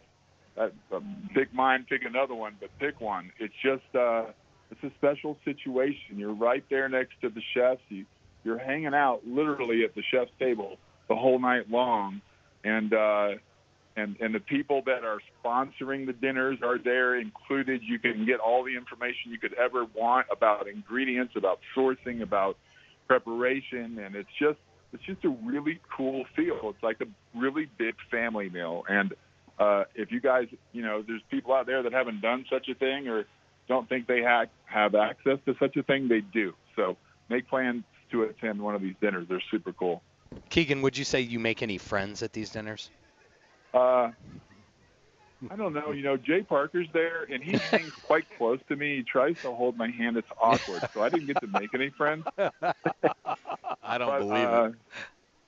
uh, um, pick mine, pick another one, but pick one. It's just uh, it's a special situation. You're right there next to the chefs. You you're hanging out literally at the chef's table the whole night long, and uh, and and the people that are sponsoring the dinners are there included. You can get all the information you could ever want about ingredients, about sourcing, about preparation, and it's just it's just a really cool feel. It's like a really big family meal, and uh, if you guys, you know, there's people out there that haven't done such a thing or don't think they ha- have access to such a thing, they do. So make plans to attend one of these dinners. They're super cool. Keegan, would you say you make any friends at these dinners? Uh, I don't know. You know, Jay Parker's there, and he hangs quite close to me. He tries to hold my hand. It's awkward, so I didn't get to make any friends. I don't But, believe uh, it.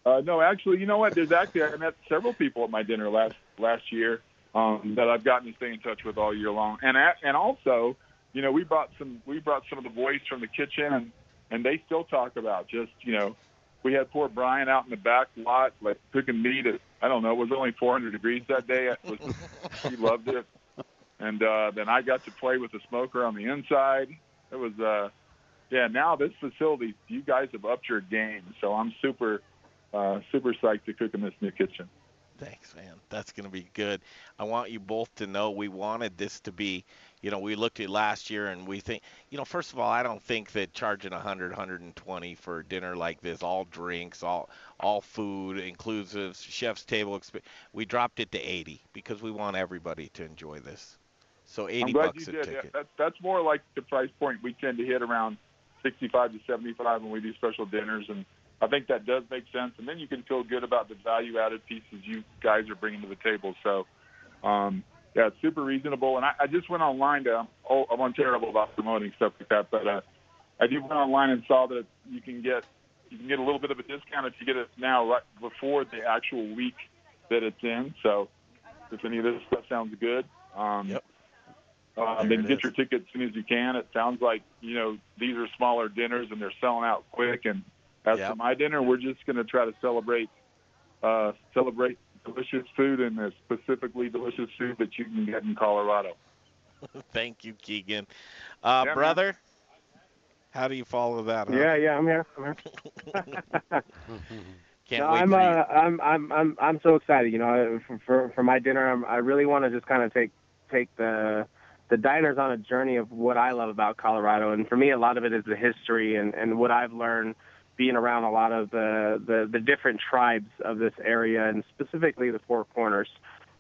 Uh, no, actually, you know what? There's actually I met several people at my dinner last last year um, that I've gotten to stay in touch with all year long, and at, and also, you know, we brought some we brought some of the boys from the kitchen, and and they still talk about just you know, we had poor Brian out in the back lot like cooking meat at I don't know, it was only 400 degrees that day. It was, he loved it, and uh, then I got to play with the smoker on the inside. It was uh, yeah. Now this facility, you guys have upped your game, so I'm super uh, super psyched to cook in this new kitchen. Thanks, man. That's going to be good. I want you both to know we wanted this to be, you know, we looked at last year and we think, you know, first of all, I don't think that charging 100, 120 for a dinner like this, all drinks, all all food, inclusive chef's table, exp- we dropped it to 80 because we want everybody to enjoy this. So 80 I'm glad bucks you a did. ticket. Yeah, that's that's more like the price point we tend to hit around 65 to 75 when we do special dinners, and I think that does make sense. And then you can feel good about the value-added pieces you guys are bringing to the table. So, um, yeah, it's super reasonable. And I, I just went online to. Oh, I'm terrible about promoting stuff like that, but uh, I did went online and saw that you can get you can get a little bit of a discount if you get it now right before the actual week that it's in. So, if any of this stuff sounds good, um, yep. Uh, then get is. your ticket as soon as you can. It sounds like you know these are smaller dinners and they're selling out quick. And as for my dinner, we're just going to try to celebrate uh, celebrate delicious food and uh, specifically delicious food that you can get in Colorado. Thank you, Keegan. Uh, Yeah, man. brother, how do you follow that? Huh? Yeah, yeah, I'm here. I'm here. Can't no, wait I'm, for uh, I'm, I'm, I'm, I'm so excited. You know, for for, for my dinner, I'm, I really want to just kind of take take the the diners on a journey of what I love about Colorado, and for me, a lot of it is the history and and what I've learned being around a lot of the the, the different tribes of this area, and specifically the Four Corners.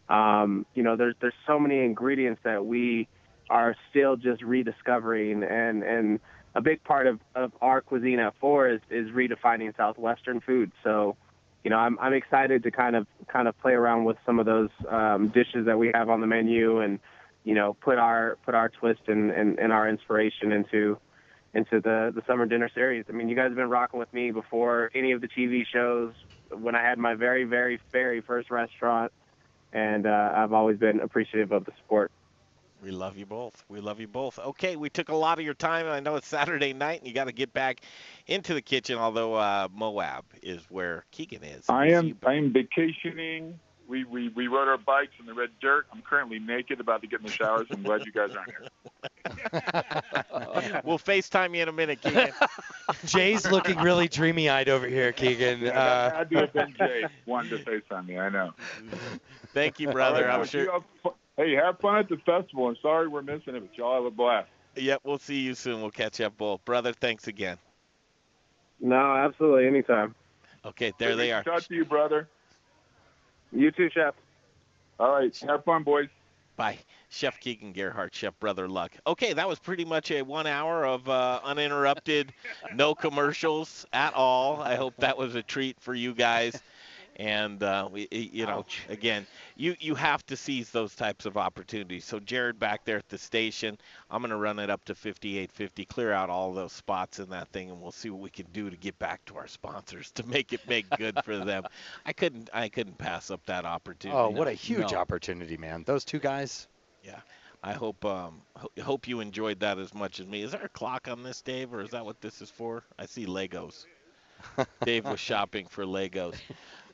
Um, you know, there's there's so many ingredients that we are still just rediscovering, and and a big part of, of our cuisine at Four is is redefining Southwestern food. So, you know, I'm I'm excited to kind of kind of play around with some of those um, dishes that we have on the menu, and you know, put our put our twist and, and, and our inspiration into into the the summer dinner series. I mean, you guys have been rocking with me before any of the TV shows. When I had my very very very first restaurant, and uh, I've always been appreciative of the support. We love you both. We love you both. Okay, we took a lot of your time. I know it's Saturday night and you got to get back into the kitchen. Although uh, Moab is where Keegan is. I am I am vacationing. We, we we rode our bikes in the red dirt. I'm currently naked, about to get in the showers. I'm glad you guys aren't here. we'll FaceTime you in a minute, Keegan. Jay's looking really dreamy-eyed over here, Keegan. I Uh, had to have been Jay wanted to say something. I know. Thank you, brother. All right, I'm sure. you have Hey, have fun at the festival. I'm sorry we're missing it, but y'all have a blast. Yep, we'll see you soon. We'll catch up both. Brother, thanks again. No, absolutely, anytime. Okay, there they are. Talk to you, brother. You too, chef. All right, have fun, boys. Bye. Chef Keegan Gerhard, Chef Brother Luck. Okay, that was pretty much a one hour of uh, uninterrupted, no commercials at all. I hope that was a treat for you guys. And uh, we, you know, again, you you have to seize those types of opportunities. So Jared back there at the station, I'm gonna run it up to 5850, clear out all those spots in that thing, and we'll see what we can do to get back to our sponsors to make it make good for them. I couldn't I couldn't pass up that opportunity. oh, what a huge No. opportunity, man. Those two guys. Yeah. I hope um ho- hope you enjoyed that as much as me. Is there a clock on this, Dave, or is that what this is for? I see Legos. Dave was shopping for Legos.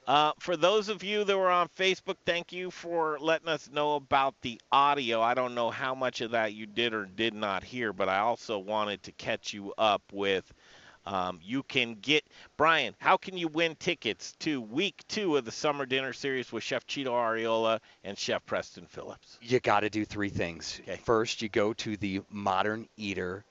Uh, for those of you that were on Facebook, thank you for letting us know about the audio. I don't know how much of that you did or did not hear, but I also wanted to catch you up with. Um, you can get Brian. How can you win tickets to week two of the summer dinner series with Chef Cheeto Ariola and Chef Preston Phillips? You got to do three things. First, you go to the Modern Eater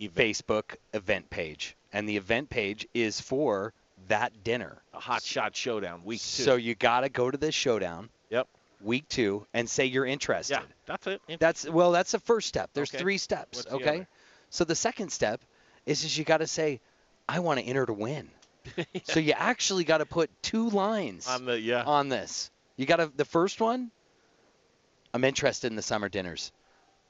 Facebook event page, and the event page is for that dinner. A hot shot showdown week two. So you got to go to this showdown. Yep. Week two and say you're interested. Yeah, that's it. That's well, that's the first step. There's Okay. three steps. What's okay. other? So the second step is is you got to say, I want to enter to win. So you actually got to put two lines on the yeah on this. You got to the first one. I'm interested in the summer dinners.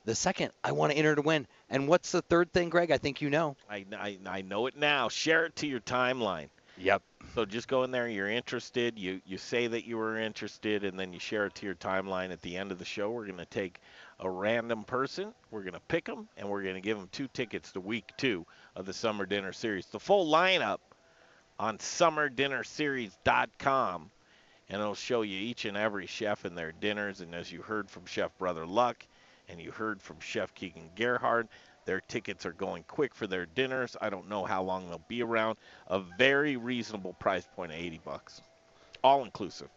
The second, I want to enter to win. And what's the third thing, Greg? I think you know. I, I, I know it now. Share it to your timeline. Yep. So just go in there. You're interested. You you say that you were interested, and then you share it to your timeline. At the end of the show, we're going to take a random person. We're going to pick them, and we're going to give them two tickets to week two of the Summer Dinner Series. The full lineup on SummerDinnerSeries.com, and it'll show you each and every chef and their dinners. And as you heard from Chef Brother Luck, and you heard from Chef Keegan Gerhard, their tickets are going quick for their dinners. I don't know how long they'll be around. A very reasonable price point of 80 bucks, all inclusive.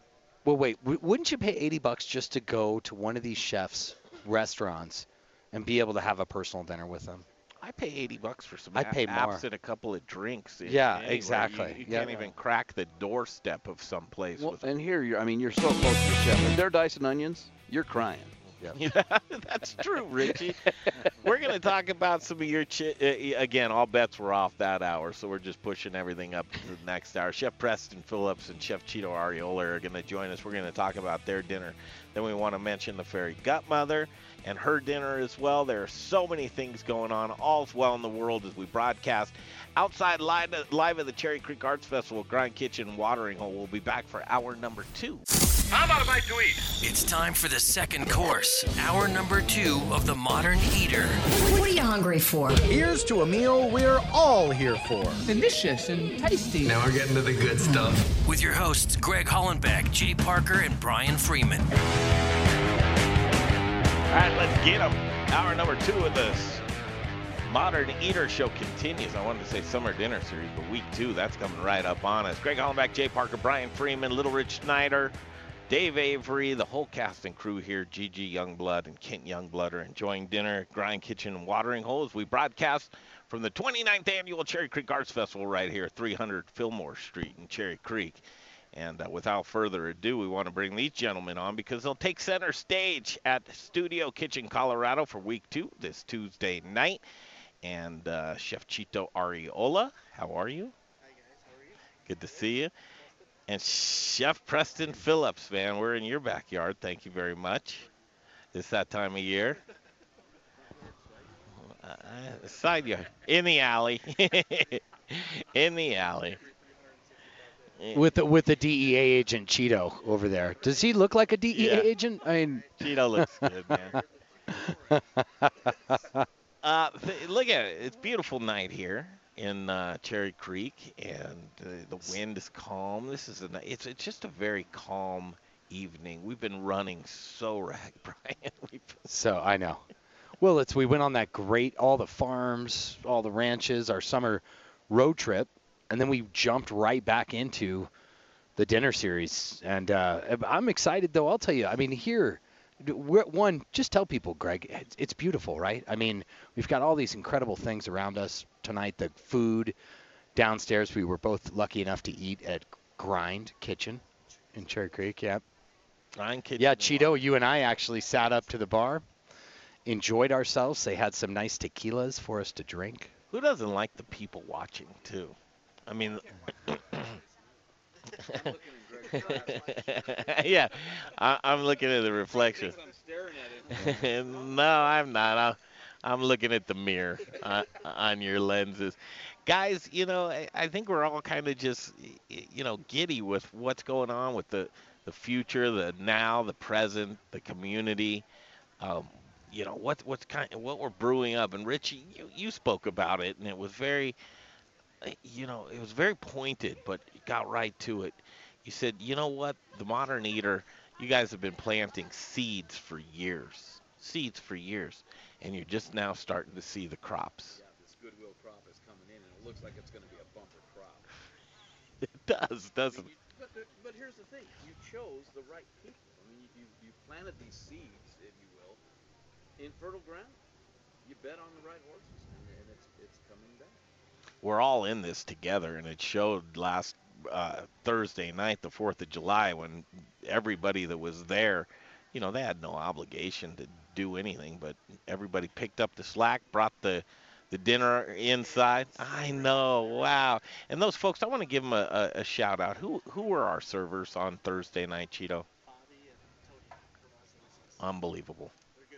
Well, wait. W- wouldn't you pay 80 bucks just to go to one of these chefs' restaurants and be able to have a personal dinner with them? I pay 80 bucks for some I'd a- pay apps more. and a couple of drinks. in- Yeah, anyway. You- exactly. You, Yeah. can't even crack the doorstep of some place. Well, with and here, you're, I mean, you're so close to the chef. If they're dicing onions, you're crying. Yeah, that's true, Richie. we're going to talk about some of your chi- uh, again. All bets were off that hour, so we're just pushing everything up to the next hour. Chef Preston Phillips and Chef Cheeto Ariola are going to join us. We're going to talk about their dinner. Then we want to mention the fairy godmother and her dinner as well. There are so many things going on. All's well in the world as we broadcast outside live, live at the Cherry Creek Arts Festival, Grind Kitchen Watering Hole. We'll be back for hour number two. How about a bite to eat? It's time for the second course, hour number two of the Modern Eater. What are you hungry for? Here's to a meal we're all here for. Delicious and tasty. Now we're getting to the good stuff. With your hosts, Greg Hollenbeck, Jay Parker, and Brian Freeman. All right, let's get them. Hour number two of this Modern Eater Show continues. I wanted to say Summer Dinner Series, but week two, that's coming right up on us. Greg Hollenbeck, Jay Parker, Brian Freeman, Little Rich Snyder, Dave Avery, the whole cast and crew here, Gigi Youngblood and Kent Youngblood are enjoying dinner at Grind Kitchen and Watering Holes. we broadcast from the 29th annual Cherry Creek Arts Festival right here, 300 Fillmore Street in Cherry Creek. And uh, without further ado, we want to bring these gentlemen on because they'll take center stage at Studio Kitchen Colorado for week two this Tuesday night. And uh, Chef Chito Ariola, how are you? Hi guys, how are you? Good to see you. And Chef Preston Phillips, man, we're in your backyard. Thank you very much. It's that time of year. Uh, side yard, in the alley, in the alley. With the with the DEA agent Cheeto over there. Does he look like a DEA Yeah. agent? I mean, Cheeto looks good, man. Uh, th- look at it. It's beautiful night here in uh, Cherry Creek, and uh, the wind is calm. This is a it's it's just a very calm evening. We've been running so rag, Brian. We've So I know. Well, it's we went on that great all the farms, all the ranches, our summer road trip, and then we jumped right back into the dinner series. And uh, I'm excited though. I'll tell you. I mean, here, one, just tell people, Greg, it's, it's beautiful, right? I mean, we've got all these incredible things around us tonight. The food downstairs. We were both lucky enough to eat at Grind Kitchen in Cherry Creek. Yeah. Grind Kitchen. Yeah, Cheeto, you and I actually sat up to the bar, enjoyed ourselves. They had some nice tequilas for us to drink. Who doesn't like the people watching too? I mean, yeah, I, I'm looking at the reflection. no, I'm not. I'm, I'm looking at the mirror uh, on your lenses. Guys, you know, I, I think we're all kind of just, you know, giddy with what's going on with the, the future, the now, the present, the community. Um, you know, what what's kind what we're brewing up. And Richie, you, you spoke about it, and it was very, uh, you know, it was very pointed, but got right to it. You said, you know what, the modern eater, you guys have been planting seeds for years, seeds for years, and you're just now starting to see the crops. Yeah, this goodwill crop is coming in, and it looks like it's going to be a bumper crop. It does, doesn't it? But, but, but here's the thing: you chose the right people. I mean, you, you planted these seeds, if you will, in fertile ground. You bet on the right horses, and, and it's it's coming back. We're all in this together, and it showed last uh, Thursday night, the Fourth of July, when everybody that was there, you know, they had no obligation to do anything, but everybody picked up the slack, brought the the dinner inside. I know, wow. And those folks, I want to give them a, a, a shout out. Who who were our servers on Thursday night, Cheeto? Unbelievable.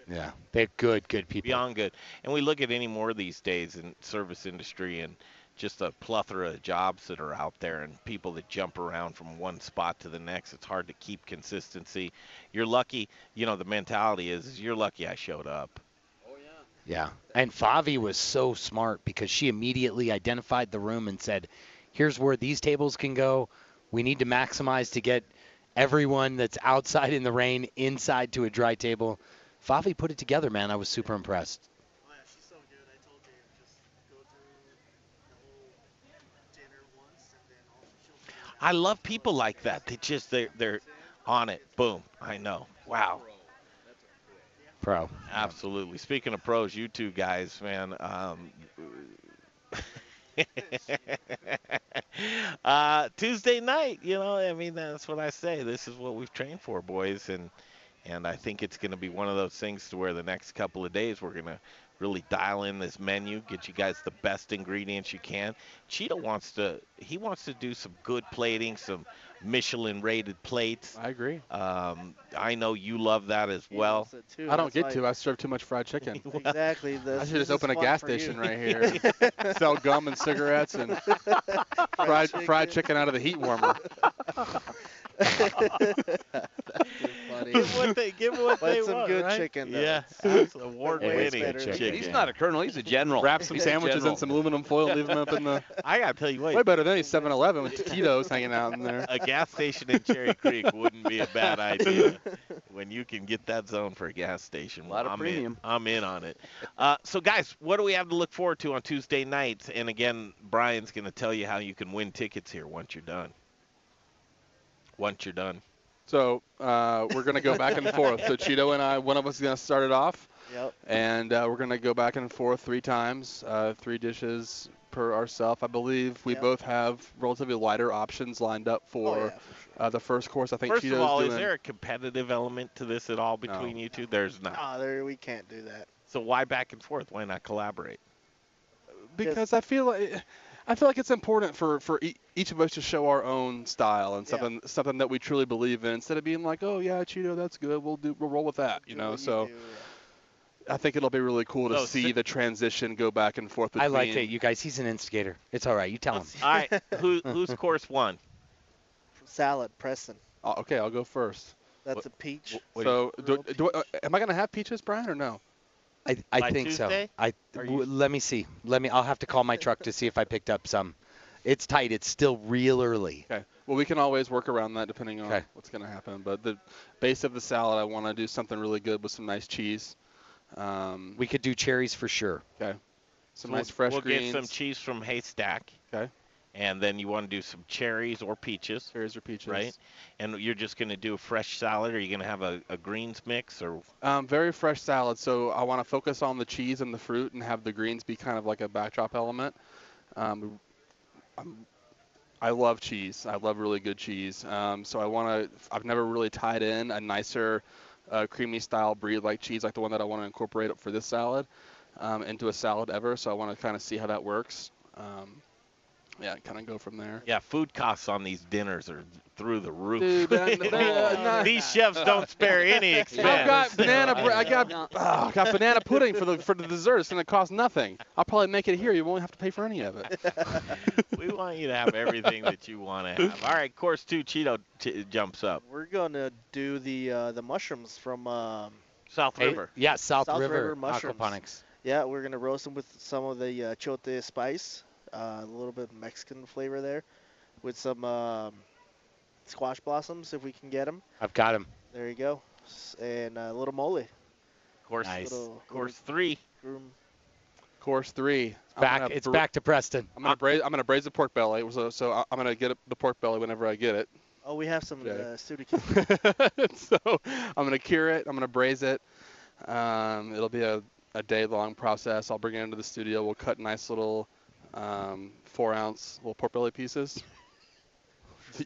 Yeah, they're good, good people. Beyond good. And we look at any more these days in service industry and just a plethora of jobs that are out there and people that jump around from one spot to the next. It's hard to keep consistency. You're lucky, you know, the mentality is, you're lucky I showed up. Oh, yeah. yeah. And Favi was so smart because she immediately identified the room and said, here's where these tables can go. We need to maximize to get everyone that's outside in the rain inside to a dry table. Favi put it together, man. I was super impressed. I love people like that. They just they're they're on it. Boom. I know. Wow. Pro. Absolutely. Speaking of pros, you two guys, man. Um, uh, Tuesday night, you know, I mean, that's what I say. This is what we've trained for, boys, and and I think it's going to be one of those things to where the next couple of days we're going to really dial in this menu, get you guys the best ingredients you can. Cheeto wants to he wants to do some good plating, some Michelin rated plates. I agree. Um, I know you love that as well. too. I don't That's get why- to. I serve too much fried chicken. Exactly. This, I should just open a gas for you. station right here. Sell gum and cigarettes and fried fried chicken out of the heat warmer. Funny. Give what they give what But they some want, good right? chicken, though. Yeah, award winning chicken. He's not a colonel. He's a general. Wrap some sandwiches general. in some aluminum foil, leave them up in the. I gotta tell you what, Way better than any 7-Eleven with taquitos hanging out in there. a gas station in Cherry Creek wouldn't be a bad idea when you can get that zone for a gas station. A lot of I'm premium. In. I'm in on it. Uh, so, guys, what do we have to look forward to on Tuesday nights? And again, Brian's going to tell you how you can win tickets here once you're done. Once you're done. So uh, we're gonna go back and forth. So Cheeto and I, one of us is gonna start it off. Yep. And uh, we're gonna go back and forth three times, uh, three dishes per ourselves. I believe we Yep. both have relatively lighter options lined up for, Oh, yeah, for uh, the first course. I think First Cheeto's of all, doing. is there a competitive element to this at all between you two? There's not. Ah, there we can't do that. So why back and forth? Why not collaborate? because I feel like I feel like it's important for for e- each of us to show our own style and Yeah. something something that we truly believe in instead of being like, oh yeah, Cheeto, that's good. We'll do we'll roll with that, you know. so I think it'll be really cool to oh, So see si- the transition go back and forth. I Between, like it, you guys. He's an instigator. It's all right. You tell him. All right, who who's course one? Salad, Preston. Oh, okay, I'll go first. That's a peach. So do, do, I- am I gonna have peaches, Brian, or no? I, I By think so. Tuesday? I Are let me see. Let me. I'll have to call my truck to see if I picked up some. It's tight. It's still real early. Okay. Well, we can always work around that depending on Okay. what's going to happen. But the base of the salad, I want to do something really good with some nice cheese. Um, We could do cherries for sure. Okay. Some We'll- nice fresh We'll greens. get some cheese from Haystack. Okay. And then you want to do some cherries or peaches. Cherries or peaches. Right. And you're just going to do a fresh salad, or you're you going to have a, a greens mix, or Um, very fresh salad. So I want to focus on the cheese and the fruit and have the greens be kind of like a backdrop element. Um, I'm, I love cheese. I love really good cheese. Um, so I want to. I've never really tied in a nicer, uh, creamy style breed like cheese like the one that I want to incorporate for this salad um, into a salad ever. So I want to kind of see how that works. Um, yeah, kind of go from there. yeah, food costs on these dinners are through the roof. Dude, that- that- nah. these chefs don't spare any expense. I've got banana. Bre- I got. Oh, I got banana pudding for the for the dessert. It's gonna cost nothing. I'll probably make it here. You won't have to pay for any of it. we want you to have everything that you want to have. All right, course two, Cheeto t- jumps up. We're gonna do the uh, the mushrooms from um, South Hey, River. yeah, South River River mushrooms. aquaponics. Yeah, we're gonna roast them with some of the uh, chote spice, uh, a little bit of Mexican flavor there, with some um, squash blossoms if we can get them. I've got them. There you go, and a little mole. Course, Nice. Little, course three. Groom. Course three. I'm Back. gonna It's br- back to Preston. I'm gonna braise. I'm gonna braise the pork belly. So, so I- I'm gonna get the pork belly whenever I get it. Oh, we have some Okay. uh, Sudikin. so I'm gonna cure it. I'm gonna braise it. Um, it'll be a, a day long process. I'll bring it into the studio. We'll cut nice little um, four ounce little pork belly pieces.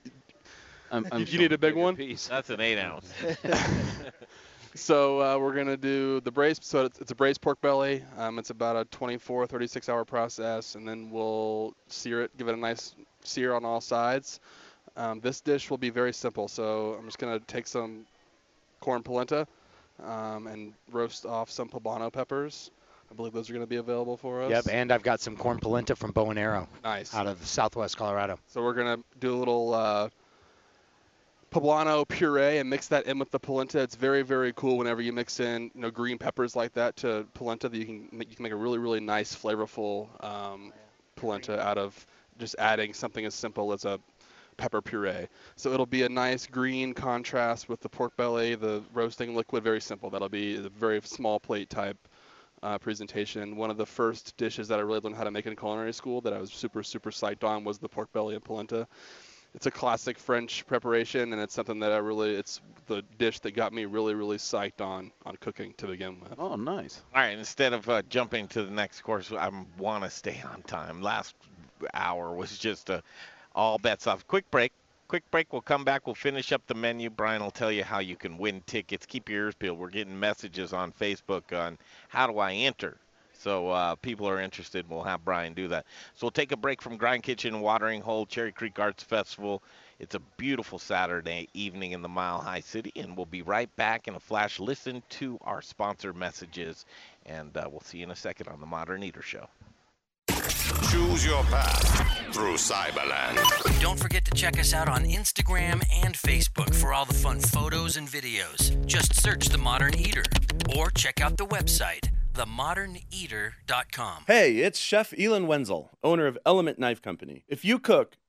I'm, I'm you showing need a big one. piece. That's an eight ounce. So uh, we're gonna do the braised. So it's, it's a braised pork belly. Um, it's about a 24, 36 hour process, and then we'll sear it, give it a nice sear on all sides. Um, this dish will be very simple. So I'm just gonna take some corn polenta um, and roast off some poblano peppers. I believe those are gonna be available for us. Yep, and I've got some corn polenta from Bow and Arrow. Nice. Out of Southwest Colorado. So we're gonna do a little uh, poblano puree and mix that in with the polenta. It's very very cool whenever you mix in you know green peppers like that to polenta. That you can make, you can make a really really nice flavorful um, polenta out of just adding something as simple as a pepper puree. So it'll be a nice green contrast with the pork belly, the roasting liquid. Very simple. That'll be a very small plate type uh, presentation. One of the first dishes that I really learned how to make in culinary school that I was super, super psyched on was the pork belly and polenta. It's a classic French preparation, and it's something that I really, it's the dish that got me really, really psyched on on cooking to begin with. Oh, nice. All right, instead of uh, jumping to the next course, I want to stay on time. Last hour was just a all bets off. Quick break. Quick break. We'll come back. We'll finish up the menu. Brian will tell you how you can win tickets. Keep your ears peeled. We're getting messages on Facebook on how do I enter. So uh, people are interested. We'll have Brian do that. So we'll take a break from Grind Kitchen Watering Hole Cherry Creek Arts Festival. It's a beautiful Saturday evening in the Mile High City, and we'll be right back in a flash. Listen to our sponsor messages, and uh, we'll see you in a second on the Modern Eater Show. Choose your path through Cyberland. Don't forget to check us out on Instagram and Facebook for all the fun photos and videos. Just search The Modern Eater or check out the website, themoderneater.com. Hey, it's Chef Elon Wenzel, owner of Element Knife Company. If you cook,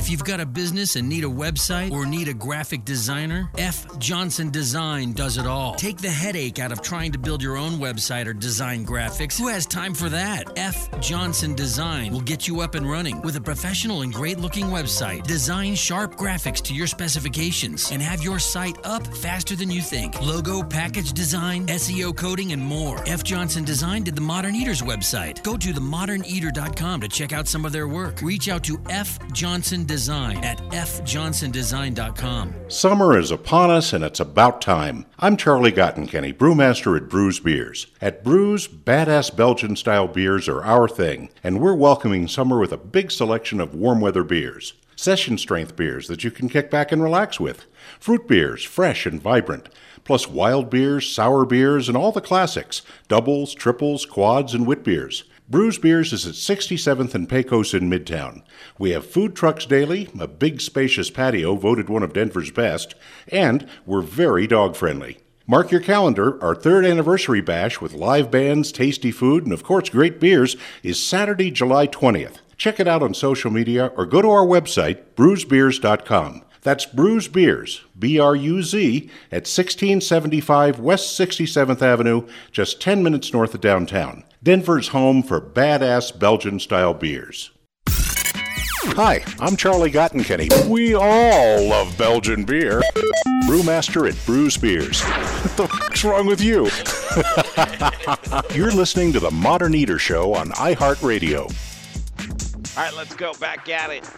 If you've got a business and need a website or need a graphic designer, F. Johnson Design does it all. Take the headache out of trying to build your own website or design graphics. Who has time for that? F. Johnson Design will get you up and running with a professional and great looking website. Design sharp graphics to your specifications and have your site up faster than you think. Logo, package design, SEO coding, and more. F. Johnson Design did the Modern Eaters website. Go to themoderneater.com to check out some of their work. Reach out to F. Johnson Design at fjohnsondesign.com. Summer is upon us and it's about time. I'm Charlie Gottenkieny, brewmaster at Bruz Beers. At Bruz, badass Belgian style beers are our thing, and we're welcoming summer with a big selection of warm weather beers. Session strength beers that you can kick back and relax with. Fruit beers, fresh and vibrant. Plus wild beers, sour beers, and all the classics doubles, triples, quads, and wit beers. Bruz Beers is at 67th and Pecos in Midtown. We have food trucks daily, a big spacious patio voted one of Denver's best, and we're very dog friendly. Mark your calendar, our third anniversary bash with live bands, tasty food, and of course great beers is Saturday, July 20th. Check it out on social media or go to our website, bruzbeers.com. That's Bruz Beers, B R U Z, at 1675 West 67th Avenue, just 10 minutes north of downtown. Denver's home for badass Belgian style beers. Hi, I'm Charlie Gottenkieny. We all love Belgian beer. Brewmaster at Bruz Beers. What the fuck's wrong with you? You're listening to the Modern Eater Show on iHeartRadio. All right, let's go back at it.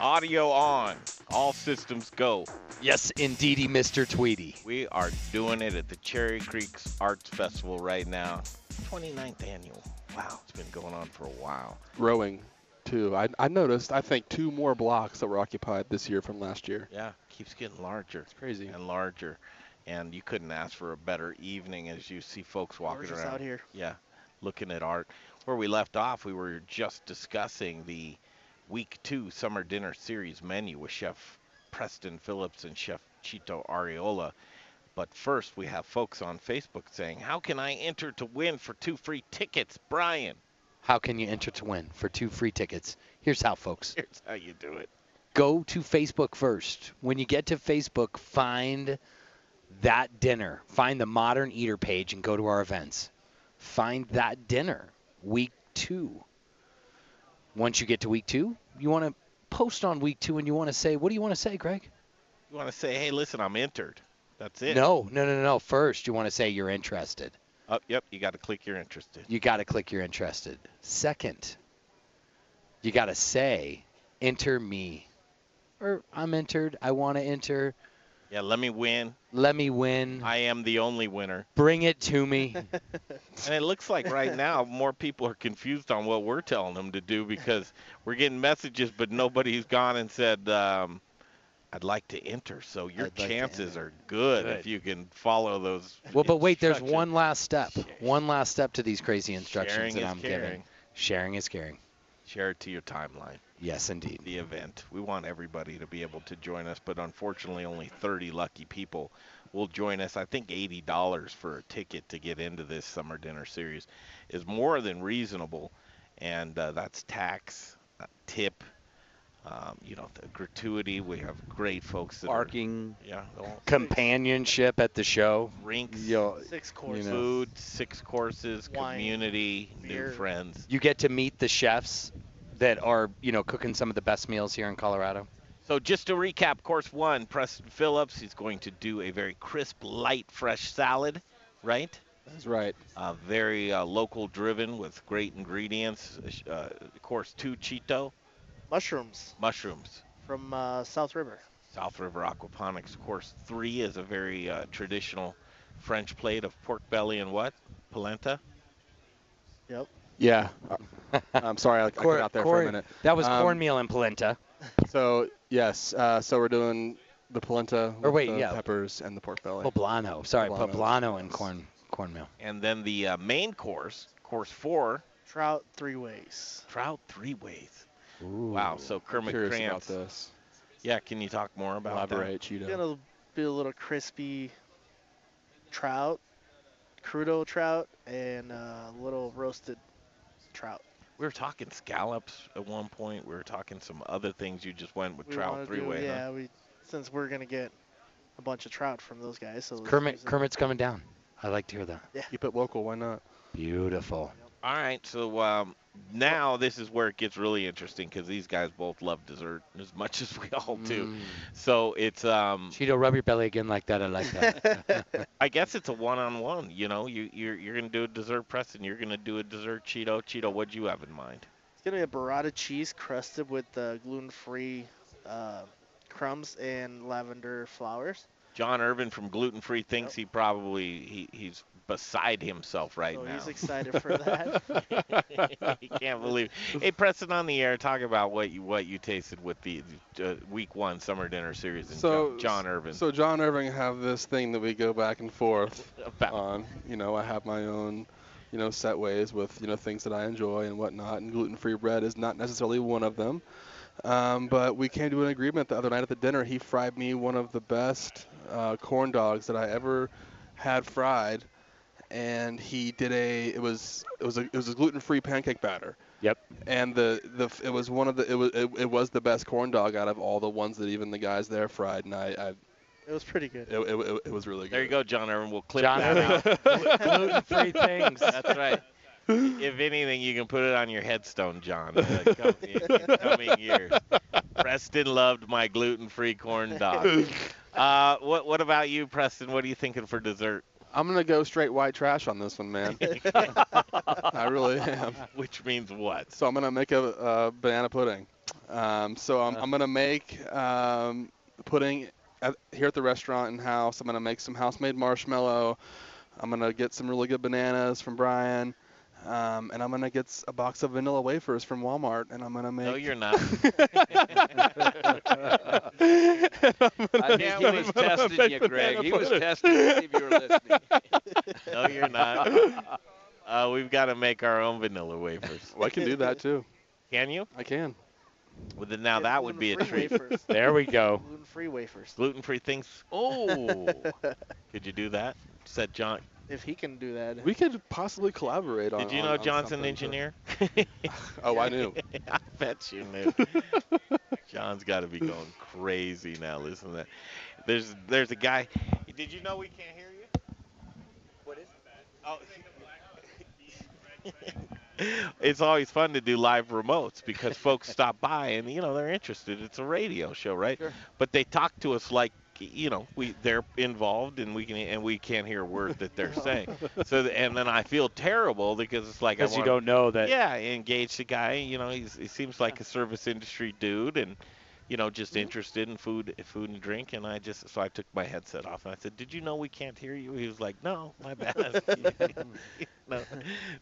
Audio on. All systems go. Yes, indeedy, Mr. Tweedy. We are doing it at the Cherry Creeks Arts Festival right now. 29th annual. Wow, it's been going on for a while. Rowing, too. I, I noticed, I think, two more blocks that were occupied this year from last year. Yeah, keeps getting larger. It's crazy. And larger. And you couldn't ask for a better evening as you see folks walking Gorgeous around. out here. Yeah, looking at art. Where we left off, we were just discussing the week two summer dinner series menu with Chef Preston Phillips and Chef Chito Ariola. But first, we have folks on Facebook saying, How can I enter to win for two free tickets, Brian? How can you enter to win for two free tickets? Here's how, folks. Here's how you do it. Go to Facebook first. When you get to Facebook, find that dinner. Find the Modern Eater page and go to our events. Find that dinner, week two. Once you get to week two, you want to post on week two and you want to say, what do you want to say, Greg? You want to say, Hey, listen, I'm entered. That's it. No, no, no, no. First, you want to say you're interested. Oh, yep, you got to click you're interested. You got to click you're interested. Second, you got to say, enter me. Or I'm entered. I want to enter. Yeah, let me win. Let me win. I am the only winner. Bring it to me. And it looks like right now more people are confused on what we're telling them to do because we're getting messages, but nobody's gone and said, um, "I'd like to enter." So your I'd like chances are good, if you can follow those. well, but wait, there's one last step. One last step to these crazy instructions Sharing that is I'm caring. giving. Sharing is caring. Share it to your timeline. Yes, indeed. The event. We want everybody to be able to join us, but unfortunately, only 30 lucky people will join us. I think $80 for a ticket to get into this summer dinner series is more than reasonable, and uh, that's tax, uh, tip, um, you know, the gratuity. We have great folks that Parking. Are, yeah, all- Companionship at the show. Rinks, Yo, Six you know. food, six courses, Wine, community, beer. new friends. You get to meet the chefs that are, you know, cooking some of the best meals here in Colorado. So just to recap, course one, Preston Phillips, he's going to do a very crisp, light, fresh salad, right? That's right. Uh, very uh, local driven with great ingredients. Uh, course two, Cheeto, Mushrooms mushrooms. from uh, South River. South River Aquaponics. Course three is a very uh, traditional French plate of pork belly and what? Polenta? Yep. Yeah. Uh, I'm sorry, I, I Cor- got out there for a minute. That was Um, cornmeal and polenta. So yes, uh, so we're doing the polenta, Or with wait, the yeah. peppers and the pork belly. Poblano. Sorry, Poblanos. poblano and corn cornmeal. And then the uh, main course, course four, Trout three ways. trout three ways. Wow. So Kermit curious Krantz. about this. Yeah, can you talk more about that? Elaborate, Cheeto. Gonna be a little crispy trout, crudo trout, and uh, a little roasted trout. We were talking scallops at one point. We were talking some other things. You just went with We trout three do- way. Yeah, huh? we since we're gonna get a bunch of trout from those guys. So Kermit use it. Kermit's coming down. I like to hear that. Yeah. Keep it local. Why not? Beautiful. All right, so um, now this is where it gets really interesting because these guys both love dessert as much as we all do. Mm. So it's um, Cheeto, rub your belly again like that. I like that. I guess it's a one-on-one. You know, you you're you're gonna do a dessert press and You're gonna do a dessert Cheeto. Cheeto, what do you have in mind? It's gonna be a burrata cheese crusted with uh, gluten-free uh, crumbs and lavender flowers. John Irvin from Gluten Free thinks he probably he, he's beside himself right So now. he's excited for that. he can't believe. It. Hey, Preston, on the air, talk about what you what you tasted with the uh, week one summer dinner series and So John, Irving. So John Irving have this thing that we go back and forth on. You know, I have my own, you know, set ways with you know things that I enjoy and whatnot, and gluten-free bread is not necessarily one of them. Um, but we came to an agreement the other night at the dinner. He fried me one of the best uh, corn dogs that I ever had fried, and he did a it was it was a it was a gluten-free pancake batter. Yep. And the the it was one of the it was it, it was the best corn dog out of all the ones that even the guys there fried, and I, I It was pretty good. it, it, it, it was really good. there you go, John Irvin. We'll clip John that Irving. out. Gluten-free things. That's right. If anything, you can put it on your headstone, John. Uh, come, in coming years. Preston loved my gluten-free corn dog. Uh, what what about you, Preston? What are you thinking for dessert? I'm gonna go straight white trash on this one, man. I really am. Which means what? So I'm gonna make a, uh banana pudding. Um, so I'm, I'm gonna make um, pudding at, here at the restaurant and house. I'm gonna make some house-made marshmallow. I'm gonna get some really good bananas from Brian. Um, and I'm gonna get a box of vanilla wafers from Walmart, and I'm gonna make. No, you're not. I think he was testing you, Greg. He was testing to see if you were listening. No, you're not. Uh, we've got to make our own vanilla wafers. Well, I can do that too. Can you? I can. Well, then now that would be a gluten-free treat. wafers. There we go. Gluten-free wafers. Gluten-free things. Oh, could you do that? Said John. If he can do that. We could possibly collaborate on. Did you on- know on John's an engineer? Oh, I knew. I bet you knew. John's got to be going crazy now. Listen to that. There's there's a guy. Did you know we can't hear you? What is Oh. it's always fun to do live remotes because folks stop by and you know they're interested. It's a radio show, right? Sure. But they talk to us like you know we they're involved and we can and we can't hear a word that they're saying. So and then I feel terrible because it's like Because you don't know that. yeah, engage the guy. You know, he's he seems like a service industry dude, and you know, just interested in food, food and drink. And I just so I took my headset off and I said, "Did you know we can't hear you?" He was like, "No, my bad." no,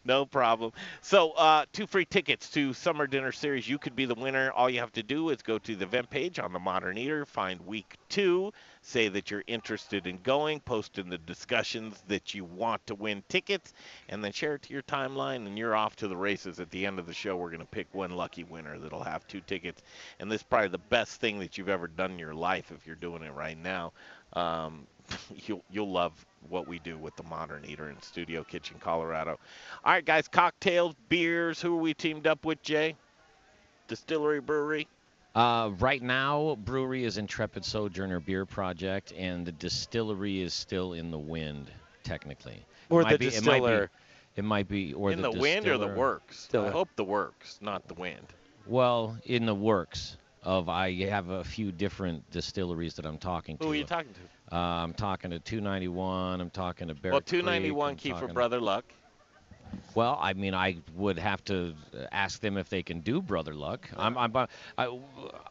no problem. So, uh, two free tickets to Summer Dinner Series. You could be the winner. All you have to do is go to the event page on the Modern Eater, find week two, say that you're interested in going, post in the discussions that you want to win tickets, and then share it to your timeline, and you're off to the races. At the end of the show, we're going to pick one lucky winner that'll have two tickets. And this is probably the best thing that you've ever done in your life if you're doing it right now. Um, you'll you'll love what we do with the Modern Eater in Studio Kitchen, Colorado. All right, guys, cocktails, beers. Who are we teamed up with, Jay? Distillery Brewery. Uh, right now, brewery is Intrepid Sojourner Beer Project, and the distillery is still in the wind, technically. Or it might the be, It might distiller. be, it might be or in the, the, wind or the distiller. works? I hope the works, not the wind. Well, in the works of I have a few different distilleries that I'm talking to. Who are you talking to? Uh, I'm talking to 291. I'm talking to Bear well, 291 I'm key for Brother Luck. Well, I mean, I would have to ask them if they can do Brother Luck. I'm, I'm, I,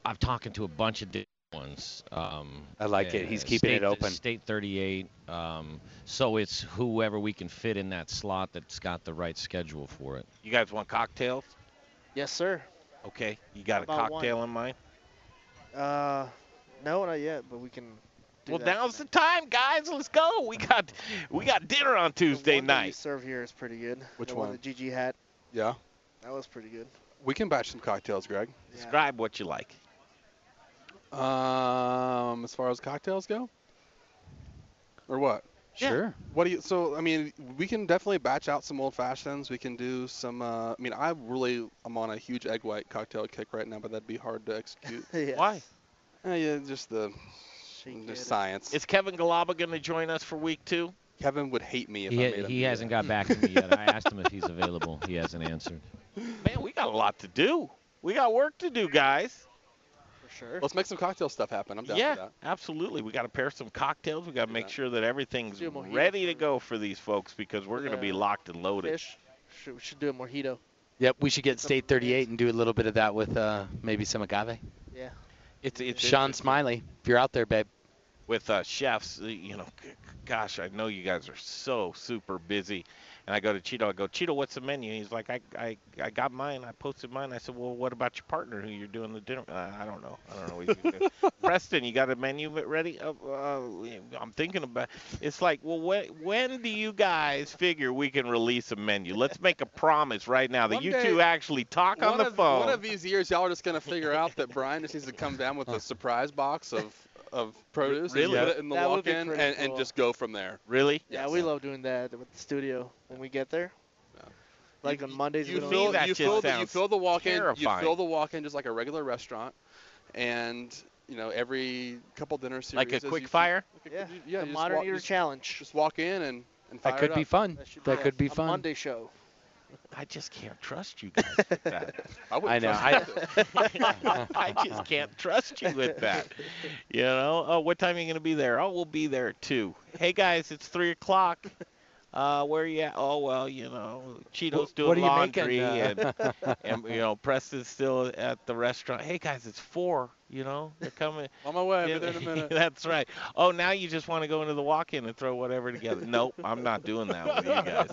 I'm talking to a bunch of different ones. Um, I like it. uh, He's keeping it open. State 38. Um, so it's whoever we can fit in that slot that's got the right schedule for it. You guys want cocktails? Yes, sir. Okay. You got a cocktail one. in mind? Uh, no, not yet, but we can. Do Well, that. now's the time, guys. Let's go. We got we got dinner on Tuesday one that you night. serve here is pretty good. Which the one? The GG hat. Yeah. That was pretty good. We can batch some cocktails, Greg. Describe what you like. Um, as far as cocktails go, or what? Yeah. Sure. What do you? So I mean, we can definitely batch out some old fashions. We can do some. Uh, I mean, I really I'm on a huge egg white cocktail kick right now, but that'd be hard to execute. Yeah. Why? Uh, yeah, just the the science. Is Kevin Galaba going to join us for week two? Kevin would hate me if He, I made him. he hasn't that. got back to me yet. I asked him if he's available. He hasn't answered. Man, we got a lot to do. We got work to do, guys. For sure. Let's make some cocktail stuff happen. I'm down yeah, for that. absolutely. We got to pair some cocktails. We got to make sure that everything's Do a mojito ready to go for these folks because we're going to be locked and loaded. Fish. Should, we should do a mojito. Yep, we should get State 38 and do a little bit of that with uh, maybe some agave. Yeah. It's it's Sean. Smiley, if you're out there, babe. With uh, chefs, uh, you know, gosh, I know you guys are so super busy. And I go to Cheeto, I go, Cheeto, what's the menu? He's like, I, I, I got mine. I posted mine. I said, well, what about your partner who you're doing the dinner? Uh, I don't know. I don't know. What he's gonna. Preston, you got a menu ready? Uh, uh, I'm thinking about. It's like, well, when, when do you guys figure we can release a menu? Let's make a promise right now that One you day- two actually talk on the of, phone. One of these years, y'all are just gonna figure out that Brian just needs to come down with a surprise box of of produce Really? and put it in the That would be walk-in pretty and, and cool. just go from there. really? Yeah, we love doing that with the studio when we get there. Like on Mondays, You we don't fill, that you just fill the you sounds fill the walk-in you terrifying. fill the walk-in just like a regular restaurant, and you know every couple dinner series. Like a as you quick keep- fire? Yeah, yeah, the you just Modern walk- Eater just- Challenge. Just walk in and and fire That could it be up. fun. That, should That be could a- be a fun. Monday show. I just can't trust you guys with that. I, I know. I, I just can't trust you with that. You know? Oh, what time are you going to be there? Oh, we'll be there too. Hey, guys, it's 3 o'clock. Uh, where you at? Oh, well, you know, Cheeto's Wh- doing what are you laundry, making, uh? and, and, you know, Preston's still at the restaurant. Hey, guys, it's 4, you know? They're coming. On my way. Yeah, there in a minute. That's right. Oh, now you just want to go into the walk-in and throw whatever together. Nope, I'm not doing that with you guys.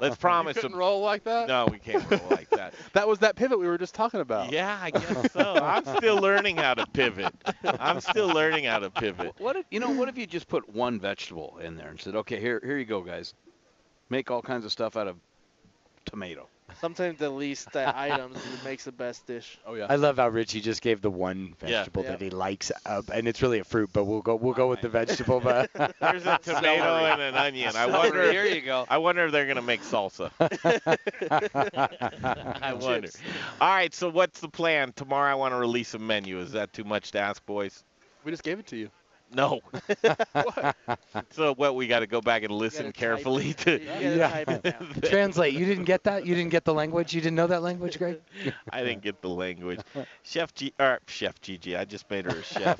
Let's promise You couldn't them. roll like that. No, we can't roll like that. That was that pivot we were just talking about. Yeah, I guess so. I'm still learning how to pivot. I'm still learning how to pivot. What if you know? What if you just put one vegetable in there and said, "Okay, here, here you go, guys. Make all kinds of stuff out of tomato." Sometimes the least uh, items makes the best dish. Oh yeah. I love how Richie just gave the one vegetable Yeah. that he likes, uh, and it's really a fruit, but we'll go we'll go with the vegetable. But There's a tomato and an onion. I wonder. Here you go. I wonder if they're gonna make salsa. I wonder. All right. So what's the plan? Tomorrow I want to release a menu. Is that too much to ask, boys? We just gave it to you. No. so what? We got to go back and listen carefully it. to. You Yeah. it translate. You didn't get that. You didn't get the language. You didn't know that language, Greg. I didn't get the language. Chef G, or Chef Gigi, I just made her a chef.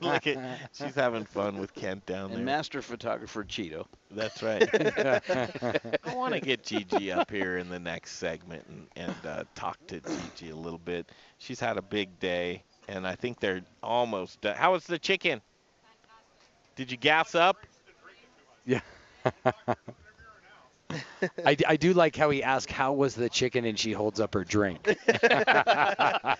Look at, she's having fun with Kent down there. And master photographer Cheeto. That's right. I want to get Gigi up here in the next segment and, and uh, talk to Gigi a little bit. She's had a big day, and I think they're almost done. How was the chicken? Did you gas up? Yeah. I, I do like how he asked how was the chicken and she holds up her drink. That's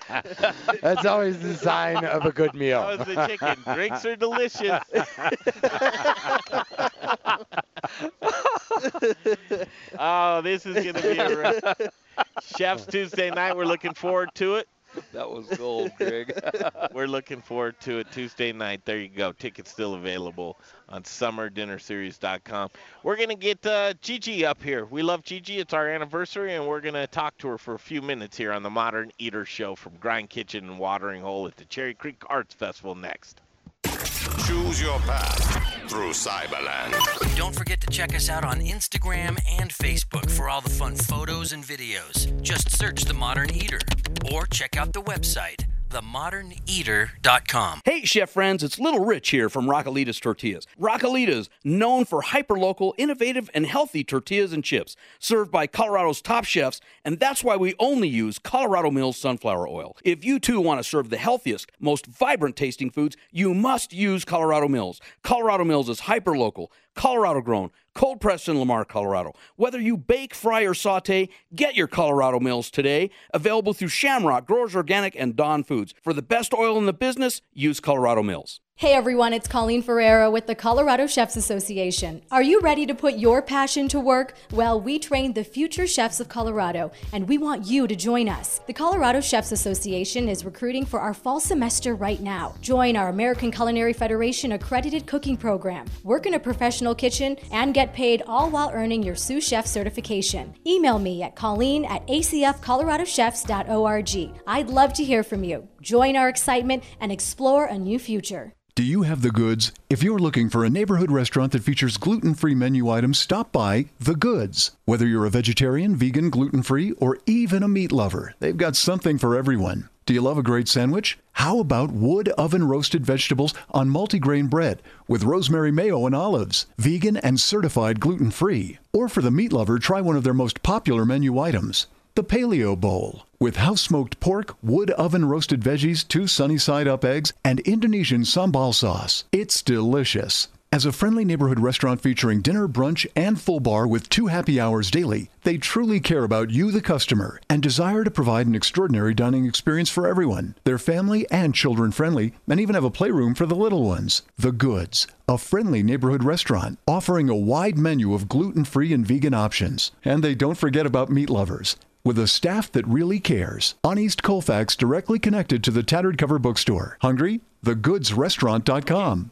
always the sign of a good meal. How was the chicken? Drinks are delicious. oh, this is going to be a re- Chef's Tuesday night. We're looking forward to it. That was gold, Greg. We're looking forward to it Tuesday night. There you go. Tickets still available on summerdinnerseries.com. We're going to get uh, Gigi up here. We love Gigi. It's our anniversary, and we're going to talk to her for a few minutes here on the Modern Eater Show from Grind Kitchen and Watering Hole at the Cherry Creek Arts Festival next. Choose your path through Cyberland. Don't forget to check us out on Instagram and Facebook for all the fun photos and videos. Just search The Modern Eater or check out the website, themoderneater.com. Hey, chef friends, it's Little Rich here from Raquelitas Tortillas. Raquelitas, known for hyperlocal, innovative, and healthy tortillas and chips, served by Colorado's top chefs, and that's why we only use Colorado Mills sunflower oil. If you too want to serve the healthiest, most vibrant tasting foods, you must use Colorado Mills. Colorado Mills is hyperlocal, Colorado grown, cold pressed in Lamar, Colorado. Whether you bake, fry, or saute, get your Colorado Mills today. Available through Shamrock, Growers Organic, and Dawn Foods. For the best oil in the business, use Colorado Mills. Hey everyone, it's Colleen Ferreira with the Colorado Chefs Association. Are you ready to put your passion to work? Well, we train the future chefs of Colorado, and we want you to join us. The Colorado Chefs Association is recruiting for our fall semester right now. Join our American Culinary Federation accredited cooking program, work in a professional kitchen, and get paid all while earning your sous chef certification. Email me at colleen at acfcoloradochefs.org. I'd love to hear from you. Join our excitement and explore a new future. Do you have the goods? If you're looking for a neighborhood restaurant that features gluten free menu items, stop by The Goods. Whether you're a vegetarian, vegan, gluten free, or even a meat lover, they've got something for everyone. Do you love a great sandwich? How about wood oven roasted vegetables on multigrain bread with rosemary mayo and olives, vegan and certified gluten free? Or for the meat lover, try one of their most popular menu items the Paleo Bowl. With house smoked pork, wood oven roasted veggies, two sunny side up eggs, and Indonesian sambal sauce. It's delicious. As a friendly neighborhood restaurant featuring dinner, brunch, and full bar with two happy hours daily, they truly care about you, the customer, and desire to provide an extraordinary dining experience for everyone. They're family and children friendly, and even have a playroom for the little ones. The Goods, a friendly neighborhood restaurant offering a wide menu of gluten free and vegan options. And they don't forget about meat lovers with a staff that really cares. On East Colfax, directly connected to the Tattered Cover Bookstore. Hungry? TheGoodsRestaurant.com.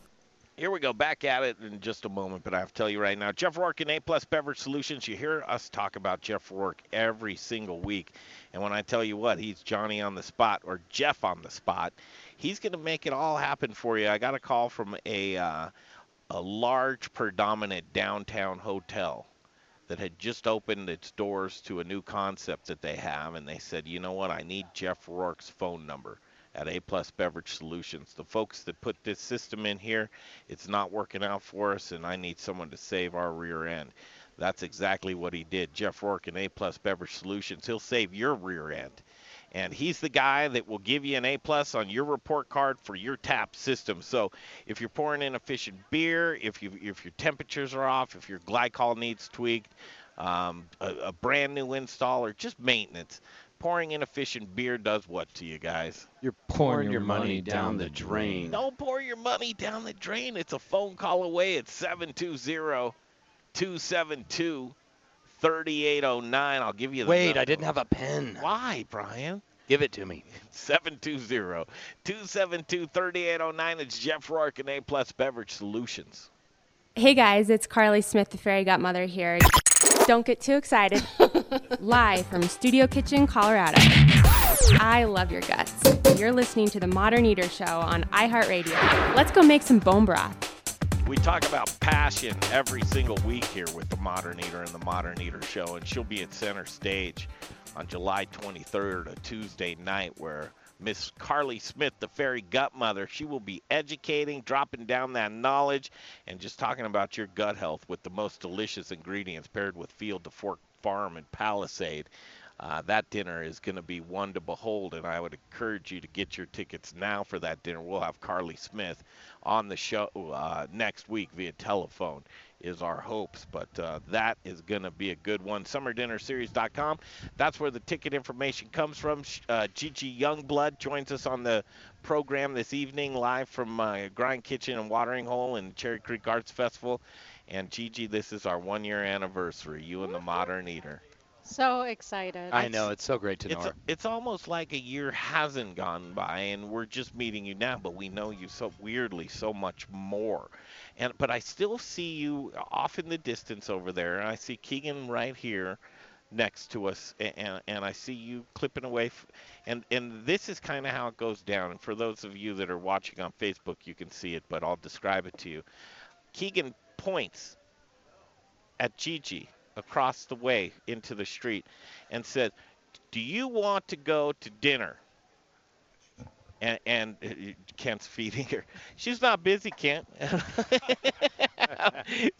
Here we go, back at it in just a moment, but I have to tell you right now, Jeff Rourke and A Plus Beverage Solutions. You hear us talk about Jeff Rourke every single week, and when I tell you what, he's Johnny on the spot or Jeff on the spot. He's going to make it all happen for you. I got a call from a uh, a large, predominant downtown hotel that had just opened its doors to a new concept that they have, and they said, you know what, I need Jeff Rourke's phone number at A Plus Beverage Solutions. The folks that put this system in here, it's not working out for us, and I need someone to save our rear end. That's exactly what he did. Jeff Rourke and A Plus Beverage Solutions. He'll save your rear end. And he's the guy that will give you an A plus on your report card for your tap system. So if you're pouring inefficient beer, if you if your temperatures are off, if your glycol needs tweaked, um, a, a brand new install, or just maintenance, pouring inefficient beer does what to you guys? You're pouring your money down the drain. Don't pour your money down the drain. It's a phone call away. It's 720 272 3809. I'll give you the Wait, number. I didn't have a pen. Why, Brian? Give it to me. 720-272-3809. It's Jeff Rourke and A Plus Beverage Solutions. Hey guys, it's Carly Smith, the fairy godmother here. Don't get too excited. Live from Studio Kitchen, Colorado. I love your guts. You're listening to the Modern Eater Show on iHeartRadio. Let's go make some bone broth. We talk about passion every single week here with the Modern Eater and the Modern Eater Show, and she'll be at center stage on July 23rd, a Tuesday night, where Miss Carly Smith, the fairy gut mother, she will be educating, dropping down that knowledge, and just talking about your gut health with the most delicious ingredients paired with Field to Fork Farm and Palisade. Uh, that dinner is going to be one to behold, and I would encourage you to get your tickets now for that dinner. We'll have Carly Smith on the show uh, next week via telephone, is our hopes. But uh, that is going to be a good one. SummerDinnerSeries.com. That's where the ticket information comes from. Uh, Gigi Youngblood joins us on the program this evening, live from uh, Grind Kitchen and Watering Hole and Cherry Creek Arts Festival. And Gigi, this is our one year anniversary, you and the Modern Eater. So excited. I know it's so great to know It's, her. it's almost like a year hasn't gone by, and we're just meeting you now, but we know you so weirdly so much more. And but I still see you off in the distance over there, and I see Keegan right here next to us, and and I see you clipping away, f- and and this is kind of how it goes down. And for those of you that are watching on Facebook, you can see it, but I'll describe it to you. Keegan points at Gigi across the way into the street and said, "Do you want to go to dinner?" And, and uh, Kent's feeding her. She's not busy, Kent.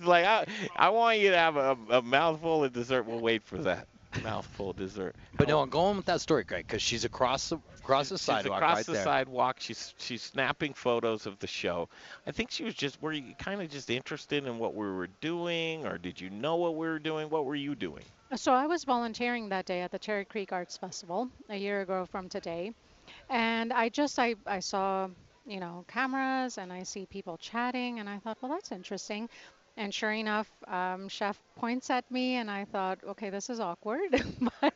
Like I, I want you to have a, a mouthful of dessert. We'll wait for that mouthful of dessert. But no, I'm going with that story, Greg, because she's across the across the She's sidewalk across right the there. sidewalk. She's she's snapping photos of the show. I think she was just were you kind of just interested in what we were doing, or did you know what we were doing? What were you doing? So I was volunteering that day at the Cherry Creek Arts Festival a year ago from today, and I just I, I saw you know, cameras and I see people chatting, and I thought, well, that's interesting. And sure enough, um, chef points at me, and I thought, okay, this is awkward, but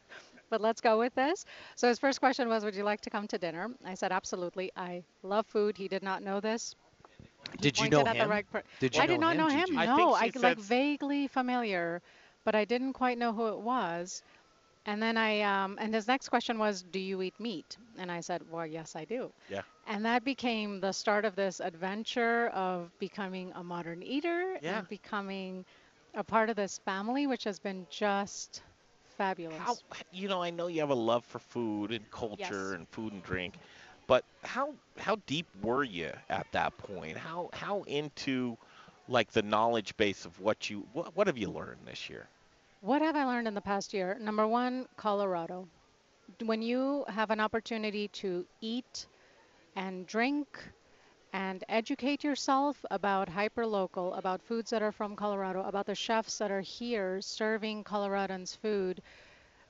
but let's go with this. So his first question was, would you like to come to dinner? I said, absolutely. I love food. He did not know this. Did you know him? right per- Did you I know did not him, know Gigi? him. I No, think I she like said- vaguely familiar, but I didn't quite know who it was. And then I um, and his next question was, "Do you eat meat?" And I said, "Well, yes, I do." Yeah. And that became the start of this adventure of becoming a modern eater Yeah. and becoming a part of this family, which has been just fabulous. How you know? I know you have a love for food and culture Yes. and food and drink, but how how deep were you at that point? How how into like the knowledge base of what you what, what have you learned this year? What have I learned in the past year? Number one, Colorado. When you have an opportunity to eat and drink and educate yourself about hyperlocal, about foods that are from Colorado, about the chefs that are here serving Coloradans food,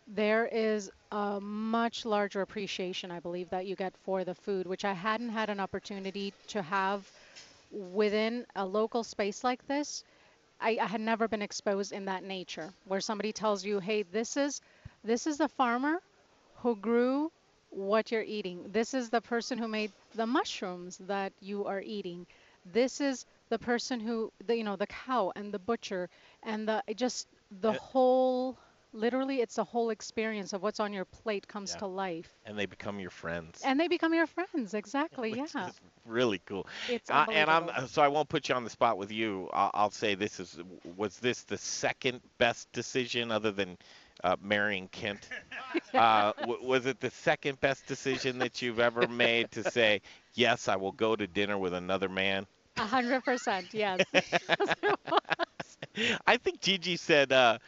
there is a much larger appreciation, I believe, that you get for the food, which I hadn't had an opportunity to have within a local space like this. I, I had never been exposed in that nature where somebody tells you, hey, this is this is the farmer who grew what you're eating. This is the person who made the mushrooms that you are eating. This is the person who the you know the cow and the butcher and the just the Uh, whole literally it's the whole experience of what's on your plate comes Yeah. to life. And they become your friends. And they become your friends, exactly. Which yeah. really cool. It's Uh, and I'm so I won't put you on the spot with you. I'll, I'll say this is was this the second best decision other than uh, marrying Kent? uh, w- was it the second best decision that you've ever made to say yes, I will go to dinner with another man? A hundred percent, yes. I think Gigi said, uh,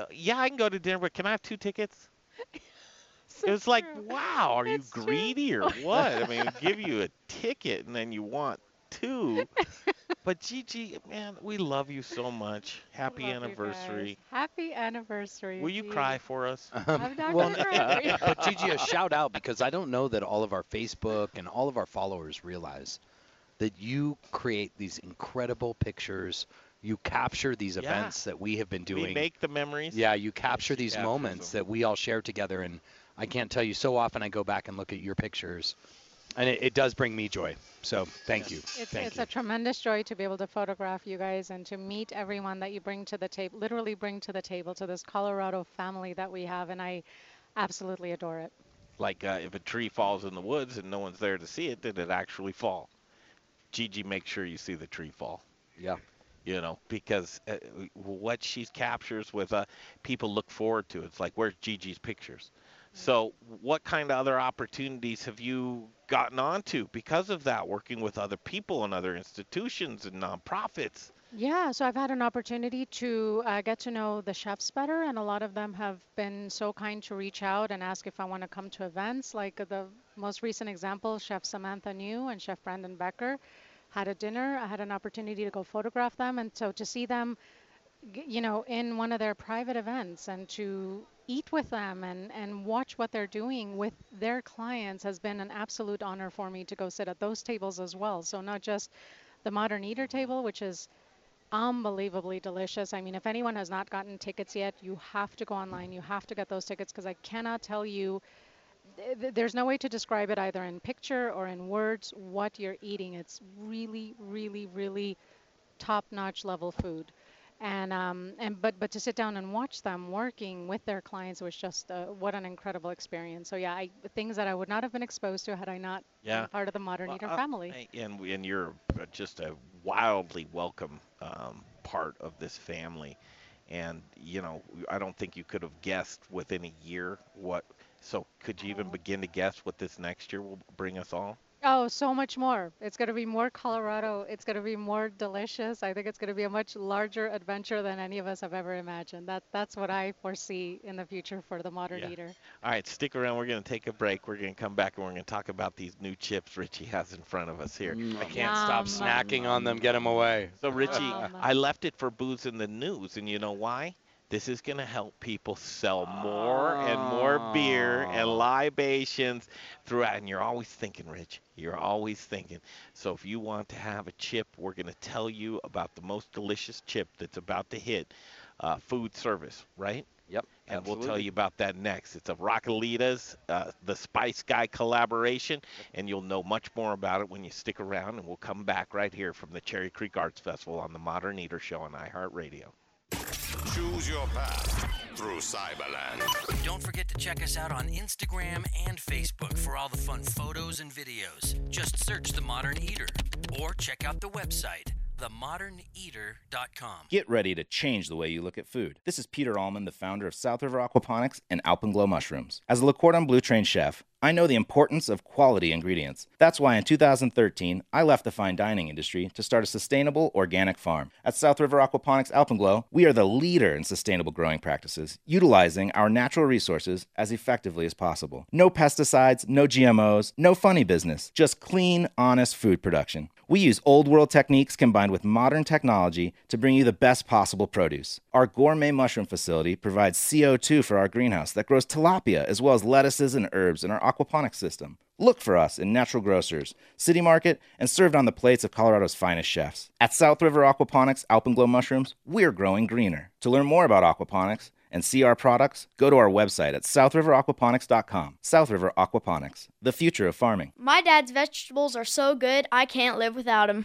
Uh, "Yeah, I can go to dinner, but can I have two tickets?" it was like, wow, are you greedy or what? I mean, give you a ticket and then you want two. but Gigi, man, we love you so much. Happy Love anniversary. Happy anniversary. Will you geez. cry for us? I'm not well, cry. but Gigi, a shout out because I don't know that all of our Facebook and all of our followers realize that you create these incredible pictures. You capture these Yeah. events that we have been doing. We make the memories. Yeah, you capture these captures moments that we all share together, and I can't tell you so often I go back and look at your pictures, and it, it does bring me joy. So thank you, It's, thank it's you. a tremendous joy to be able to photograph you guys and to meet everyone that you bring to the table, literally bring to the table, to this Colorado family that we have, and I absolutely adore it. Like uh, if a tree falls in the woods and no one's there to see it, did it actually fall? Gigi, make sure you see the tree fall. Yeah. You know, because uh, what she captures with uh, people look forward to. It's like, where's Gigi's pictures? So, what kind of other opportunities have you gotten onto because of that, working with other people and other institutions and nonprofits? Yeah, so I've had an opportunity to uh, get to know the chefs better, and a lot of them have been so kind to reach out and ask if I want to come to events. Like the most recent example, Chef Samantha New and Chef Brandon Becker had a dinner. I had an opportunity to go photograph them, and so to see them, you know, in one of their private events and to eat with them and, and watch what they're doing with their clients has been an absolute honor for me to go sit at those tables as well. So not just the modern eater table, which is unbelievably delicious. I mean, if anyone has not gotten tickets yet, you have to go online. You have to get those tickets because I cannot tell you. Th- th- There's no way to describe it either in picture or in words what you're eating. It's really, really, really top-notch level food. And um, and but but to sit down and watch them working with their clients was just uh, what an incredible experience. So yeah, I, things that I would not have been exposed to had I not Yeah. been part of the Modern Eater Uh, family. I- And and you're uh, just a wildly welcome um, part of this family, and you know I don't think you could have guessed within a year what. So could you even oh. begin to guess what this next year will bring us all? Oh, so much more. It's going to be more Colorado. It's going to be more delicious. I think it's going to be a much larger adventure than any of us have ever imagined. That that's what I foresee in the future for the modern Yeah. eater. All right, stick around. We're going to take a break. We're going to come back and we're going to talk about these new chips Richie has in front of us here. I can't stop snacking on them. Get them away. So Richie, Yum. I left it for booze in the news, and you know why? This is going to help people sell more and more beer and libations throughout. And you're always thinking, Rich. You're always thinking. So if you want to have a chip, we're going to tell you about the most delicious chip that's about to hit uh, food service, right? Yep. And we'll tell you about that next. It's a Raquelitas, uh, the Spice Guy collaboration, and you'll know much more about it when you stick around. And we'll come back right here from the Cherry Creek Arts Festival on the Modern Eater Show on iHeartRadio. Choose your path through Cyberland. Don't forget to check us out on Instagram and Facebook for all the fun photos and videos. Just search The Modern Eater or check out the website, themoderneater.com. Get ready to change the way you look at food. This is Peter Allman, the founder of South River Aquaponics and Alpenglow Mushrooms. As a Le Cordon Bleu trained chef, I know the importance of quality ingredients. That's why in 2013, I left the fine dining industry to start a sustainable organic farm. At South River Aquaponics Alpenglow, we are the leader in sustainable growing practices, utilizing our natural resources as effectively as possible. No pesticides, no GMOs, no funny business, just clean, honest food production. We use old world techniques combined with modern technology to bring you the best possible produce. Our gourmet mushroom facility provides CO2 for our greenhouse that grows tilapia as well as lettuces and herbs in our aquaponics system. Look for us in Natural Grocers, City Market, and served on the plates of Colorado's finest chefs. At South River Aquaponics Alpenglow Mushrooms, we're growing greener. To learn more about aquaponics and see our products, go to our website at southriveraquaponics.com. South River Aquaponics, the future of farming. My dad's vegetables are so good, I can't live without them.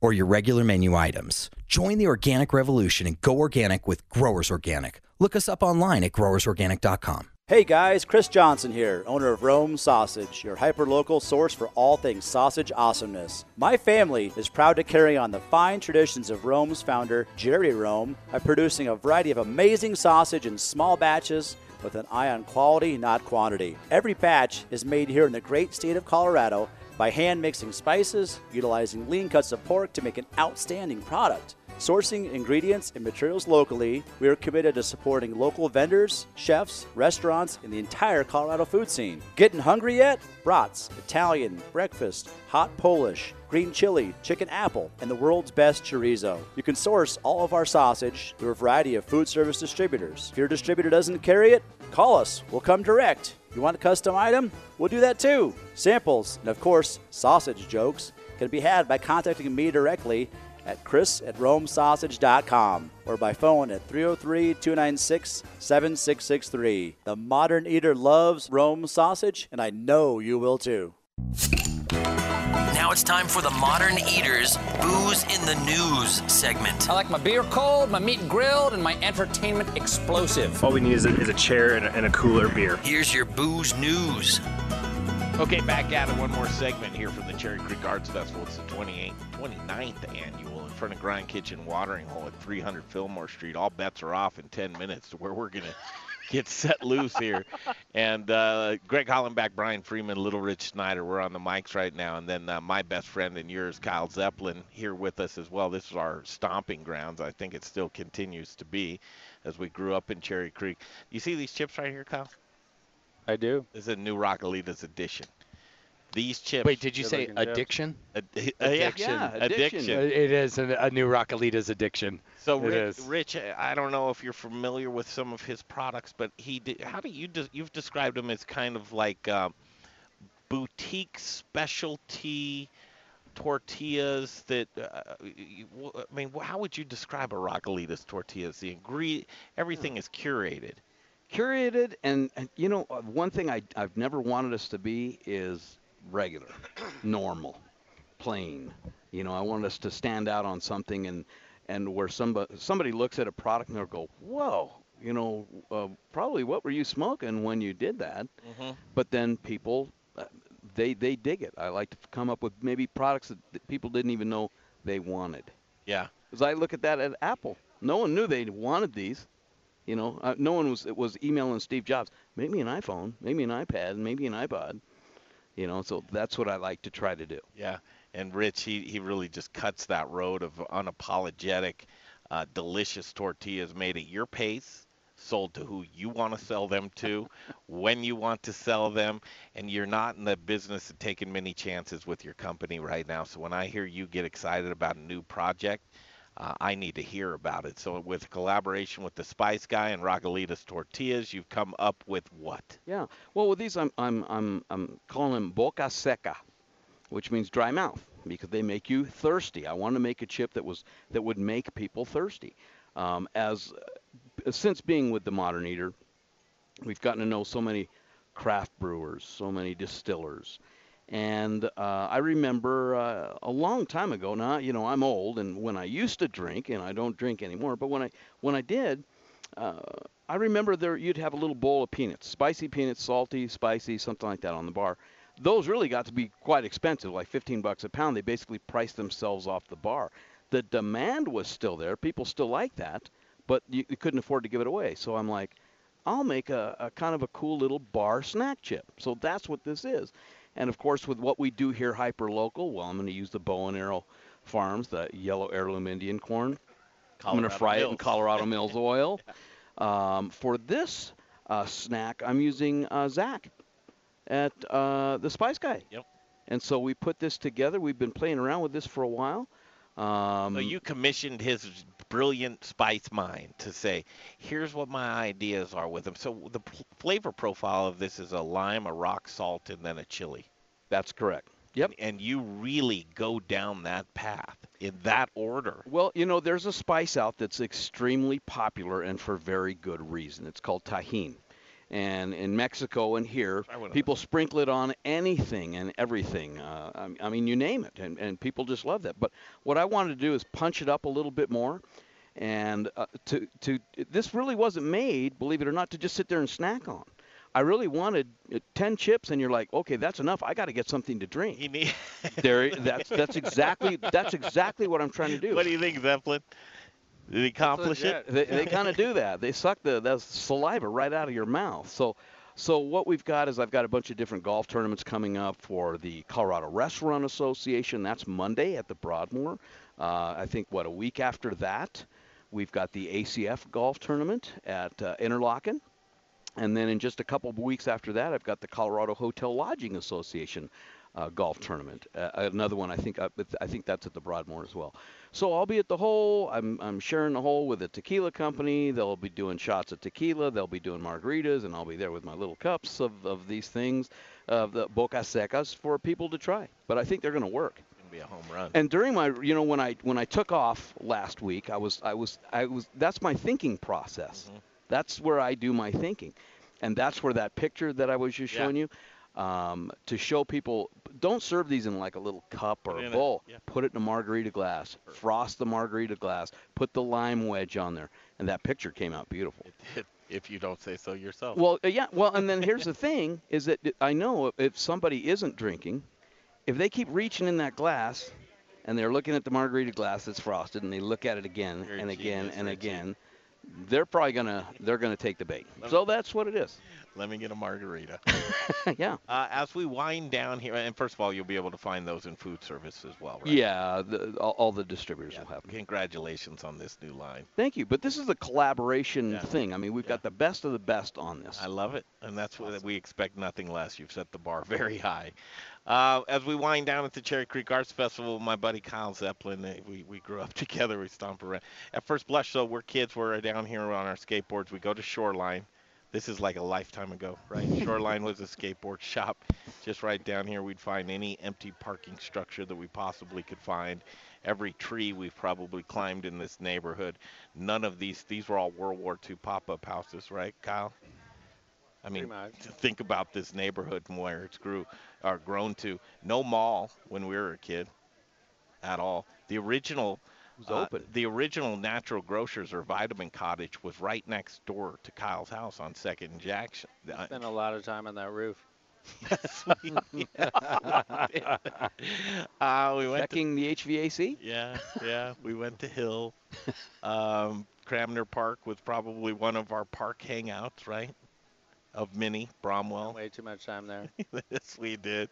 or your regular menu items. Join the organic revolution and go organic with Growers Organic. Look us up online at growersorganic.com. Hey guys, Chris Johnson here, owner of Rome Sausage, your hyper-local source for all things sausage awesomeness. My family is proud to carry on the fine traditions of Rome's founder, Jerry Rome, by producing a variety of amazing sausage in small batches with an eye on quality, not quantity. Every batch is made here in the great state of Colorado by hand mixing spices, utilizing lean cuts of pork to make an outstanding product. Sourcing ingredients and materials locally, we are committed to supporting local vendors, chefs, restaurants, and the entire Colorado food scene. Getting hungry yet? Brats, Italian, breakfast, hot Polish, green chili, chicken apple, and the world's best chorizo. You can source all of our sausage through a variety of food service distributors. If your distributor doesn't carry it, call us. We'll come direct. You want a custom item? We'll do that too. Samples, and of course, sausage jokes, can be had by contacting me directly at chris at romesausage.com or by phone at 303-296-7663. The modern eater loves Rome sausage, and I know you will too. Now it's time for the Modern Eaters Booze in the News segment. I like my beer cold, my meat grilled, and my entertainment explosive. All we need is a, is a chair and a, and a cooler beer. Here's your booze news. Okay, back at it. One more segment here from the Cherry Creek Arts Festival. It's the 28th, 29th annual in front of Grind Kitchen Watering Hole at 300 Fillmore Street. All bets are off in 10 minutes to where we're going to get set loose here. And uh, Greg Hollenbeck, Brian Freeman, Little Rich Snyder, we're on the mics right now. And then uh, my best friend and yours, Kyle Zeppelin, here with us as well. This is our stomping grounds. I think it still continues to be as we grew up in Cherry Creek. You see these chips right here, Kyle? I do. This is a new Raquelitas edition. These chips. Wait, did you say addiction? Ad- uh, yeah, Addiction. addiction. It is a, a new Raquelitas addiction. So, It Rich, is. Rich, I don't know if you're familiar with some of his products, but he did. How do you? De- you've described him as kind of like uh, boutique specialty tortillas. That uh, you, I mean, how would you describe a Raquelitas tortillas? The ingredient, everything is curated. curated and, and you know uh, one thing I, i've never wanted us to be is regular normal plain you know i want us to stand out on something and and where somebody somebody looks at a product and they'll go whoa you know uh, probably what were you smoking when you did that Mhm. but then people uh, they they dig it i like to come up with maybe products that, that people didn't even know they wanted Yeah. because i look at that at apple no one knew they wanted these You know, uh, no one was was emailing Steve Jobs. Make me an iPhone, make me an iPad, maybe an iPod. You know, so that's what I like to try to do. Yeah, and Rich, he, he really just cuts that road of unapologetic, uh, delicious tortillas made at your pace, sold to who you want to sell them to, when you want to sell them, and you're not in the business of taking many chances with your company right now. So when I hear you get excited about a new project, uh, I need to hear about it. So with collaboration with the Spice Guy and Raquelitas Tortillas, you've come up with what? Yeah. Well, with these, I'm I'm I'm I'm calling them boca seca, which means dry mouth because they make you thirsty. I want to make a chip that was that would make people thirsty. Um, as uh, since being with the Modern Eater, we've gotten to know so many craft brewers, so many distillers. And uh, I remember uh, a long time ago. Now, you know, I'm old, and when I used to drink, and I don't drink anymore, but when I when I did, uh, I remember there you'd have a little bowl of peanuts, spicy peanuts, salty, spicy, something like that on the bar. Those really got to be quite expensive, like 15 bucks a pound. They basically priced themselves off the bar. The demand was still there; people still like that, but you, you couldn't afford to give it away. So I'm like, I'll make a, a kind of a cool little bar snack chip. So that's what this is. And of course, with what we do here, hyper local, well, I'm going to use the bow and arrow farms, the yellow heirloom Indian corn. I'm going to Colorado fry it in Colorado Mills oil. Um, for this uh, snack, I'm using uh, Zach at uh, the Spice Guy. Yep. And so we put this together. We've been playing around with this for a while. Um, So you commissioned his brilliant spice mind to say, here's what my ideas are with them. So the p- flavor profile of this is a lime, a rock salt, and then a chili. That's correct. Yep. And you really go down that path in that order. Well, you know, there's a spice out that's extremely popular and for very good reason. It's called Tajín. And in Mexico and here, people sprinkle it on anything and everything. Uh, I, I mean, you name it, and, and people just love that. But what I wanted to do is punch it up a little bit more. And uh, to, to this really wasn't made, believe it or not, to just sit there and snack on. I really wanted uh, 10 chips, and you're like, okay, that's enough. I got to get something to drink. You need there, that's that's exactly that's exactly what I'm trying to do. What do you think, Zeppelin? Did he accomplish it? They, they kind of do that. They suck the, the saliva right out of your mouth. So, so what we've got is I've got a bunch of different golf tournaments coming up for the Colorado Restaurant Association. That's Monday at the Broadmoor. Uh, I think what a week after that, we've got the ACF golf tournament at uh, Interlocken. And then in just a couple of weeks after that, I've got the Colorado Hotel Lodging Association uh, golf tournament. Uh, another one, I think, uh, I think that's at the Broadmoor as well. So I'll be at the hole. I'm, I'm sharing the hole with a tequila company. They'll be doing shots of tequila. They'll be doing margaritas, and I'll be there with my little cups of, of these things, of the boca secas for people to try. But I think they're going to work. Be a home run. And during my, you know, when I when I took off last week, I was I was I was that's my thinking process. That's where I do my thinking, and that's where that picture that I was just Yeah. showing you, um, to show people, don't serve these in like a little cup or a bowl. yeah. Put it in a margarita glass. Frost the margarita glass. Put the lime wedge on there, and that picture came out beautiful. It did if you don't say so yourself. Well, uh, yeah. Well, and then here's the thing: is that I know if somebody isn't drinking, if they keep reaching in that glass, and they're looking at the margarita glass that's frosted, and they look at it again You're and again and again, they're probably gonna they're gonna take the bait. So that's what it is. Let me get a margarita. yeah. Uh, as we wind down here, and first of all, you'll be able to find those in food service as well, right? Yeah. The, all, all the distributors will have. them. Congratulations on this new line. Thank you. But this is a collaboration thing. I mean, we've got the best of the best on this. I love it, and that's what we expect nothing less. You've set the bar very high. Uh, as we wind down at the Cherry Creek Arts Festival, my buddy Kyle Zeppelin, uh, we, we grew up together. We stomp around. At first blush, though, we're kids. We're down here on our skateboards. We go to Shoreline. This is like a lifetime ago, right? Shoreline was a skateboard shop. Just right down here, we'd find any empty parking structure that we possibly could find. Every tree we've probably climbed in this neighborhood. None of these, these were all World War II pop up houses, right, Kyle? I mean, to think about this neighborhood and where it's grew or grown to. No mall when we were a kid, at all. The original was uh, open. The original Natural Grocers or Vitamin Cottage was right next door to Kyle's house on Second and Jackson. Uh, Spent a lot of time on that roof. uh, we went Checking the HVAC. yeah, yeah. We went to Hill. Um, Cranmer Park was probably one of our park hangouts, right? Of many Bromwell. Way too much time there. yes, we did.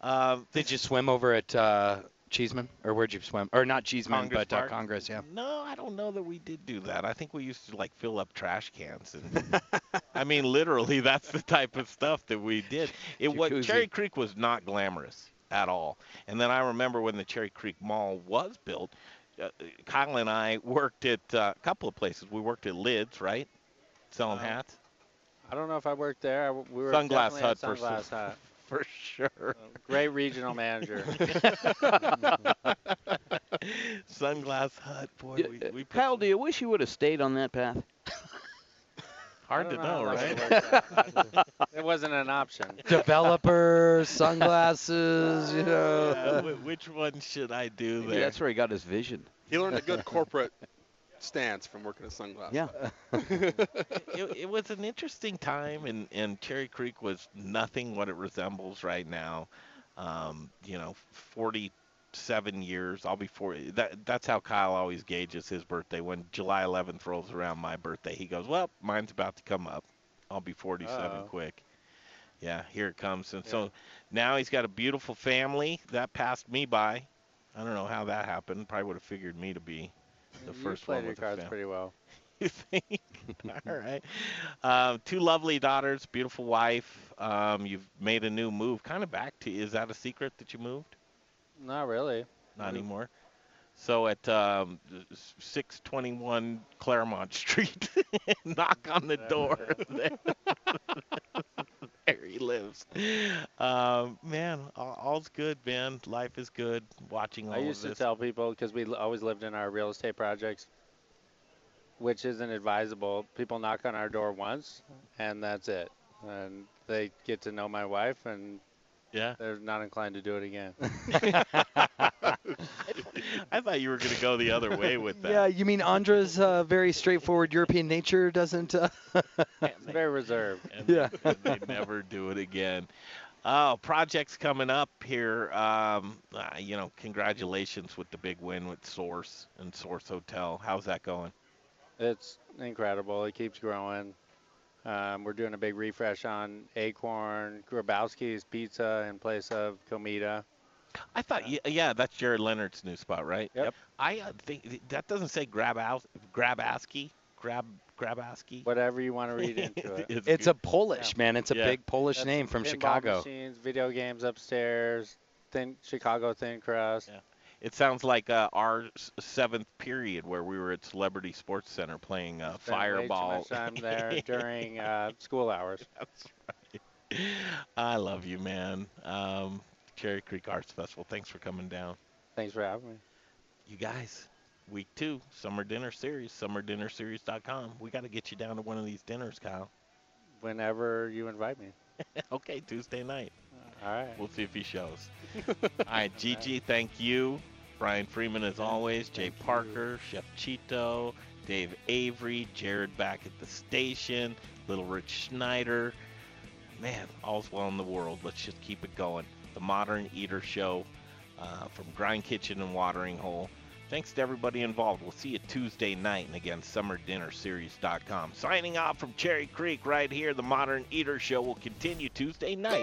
Um, Did you swim over at uh, Cheesman, or where'd you swim? Or not Cheesman, Congress but uh, Congress, yeah. No, I don't know that we did do that. I think we used to like fill up trash cans and I mean literally that's the type of stuff that we did. It was Cherry Creek was not glamorous at all. And then I remember when the Cherry Creek Mall was built, uh, Kyle and I worked at uh, a couple of places. We worked at Lids, right? Selling Uh-huh. hats. I don't know if I worked there. I w- we were Sunglass Hut for Sunglass sure. Hut. For sure. Great regional manager. Sunglass Hut, boy. Yeah, we, uh, we put Kyle, do you wish you would have stayed on that path? hard to don't know, right? that worked out. it wasn't an option. Developers, sunglasses, you know. Yeah, which one should I do Maybe there? that's where he got his vision. He learned a good corporate stance from working at Sunglass. Yeah. it, it was an interesting time, and, and Cherry Creek was nothing what it resembles right now. Um, you know, 47 years. I'll be 40. That, that's how Kyle always gauges his birthday. When July 11th rolls around my birthday, he goes, Well, mine's about to come up. I'll be 47 Uh-oh. quick. Yeah, here it comes. And so now he's got a beautiful family. That passed me by. I don't know how that happened. Probably would have figured me to be the you first played one your cards pretty well. You think? All right. Um, two lovely daughters, beautiful wife. Um, you've made a new move, kind of back to. Is that a secret that you moved? Not really. Not anymore. So at um, 621 Claremont Street, knock on the door. There. there he lives. Um, man, all's good, man. Life is good. Watching all I used to tell people because we always lived in our real estate projects, which isn't advisable. People knock on our door once, and that's it. And they get to know my wife, and yeah, they're not inclined to do it again. I thought you were going to go the other way with that. Yeah, you mean Andra's uh, very straightforward European nature doesn't. Uh... It's very reserved. and, Yeah. and they never do it again. Oh, projects coming up here. Um, uh, you know, congratulations with the big win with Source and Source Hotel. How's that going? It's incredible. It keeps growing. Um, we're doing a big refresh on Acorn, Grabowski's Pizza in place of Comida. I thought, yeah, yeah, that's Jared Leonard's new spot, right? Yep. I uh, think that doesn't say grab out, Grabaski, grab Grabaski. Whatever you want to read into it. It's It's a Polish man. It's a Yeah. big Polish That's name from Chicago. Machines, video games upstairs, thin Chicago thin crust. Yeah. It sounds like uh, our seventh period where we were at Celebrity Sports Center playing uh, Fireball. time there during uh, school hours. That's right. I love you, man. Um, Cherry Creek Arts Festival. Thanks for coming down. Thanks for having me. You guys, week two, summer dinner series, summerdinnerseries.com. We got to get you down to one of these dinners, Kyle. Whenever you invite me. okay, Tuesday night. All right. We'll see if he shows. All right, Gigi, thank you. Brian Freeman, as always. Jay Parker, Chef Cheeto, Dave Avery, Jared back at the station, Little Rich Schneider. Man, all's well in the world. Let's just keep it going. The Modern Eater Show uh, from Grind Kitchen and Watering Hole. Thanks to everybody involved. We'll see you Tuesday night. And again, summerdinnerseries.com. Signing off from Cherry Creek right here. The Modern Eater Show will continue Tuesday night.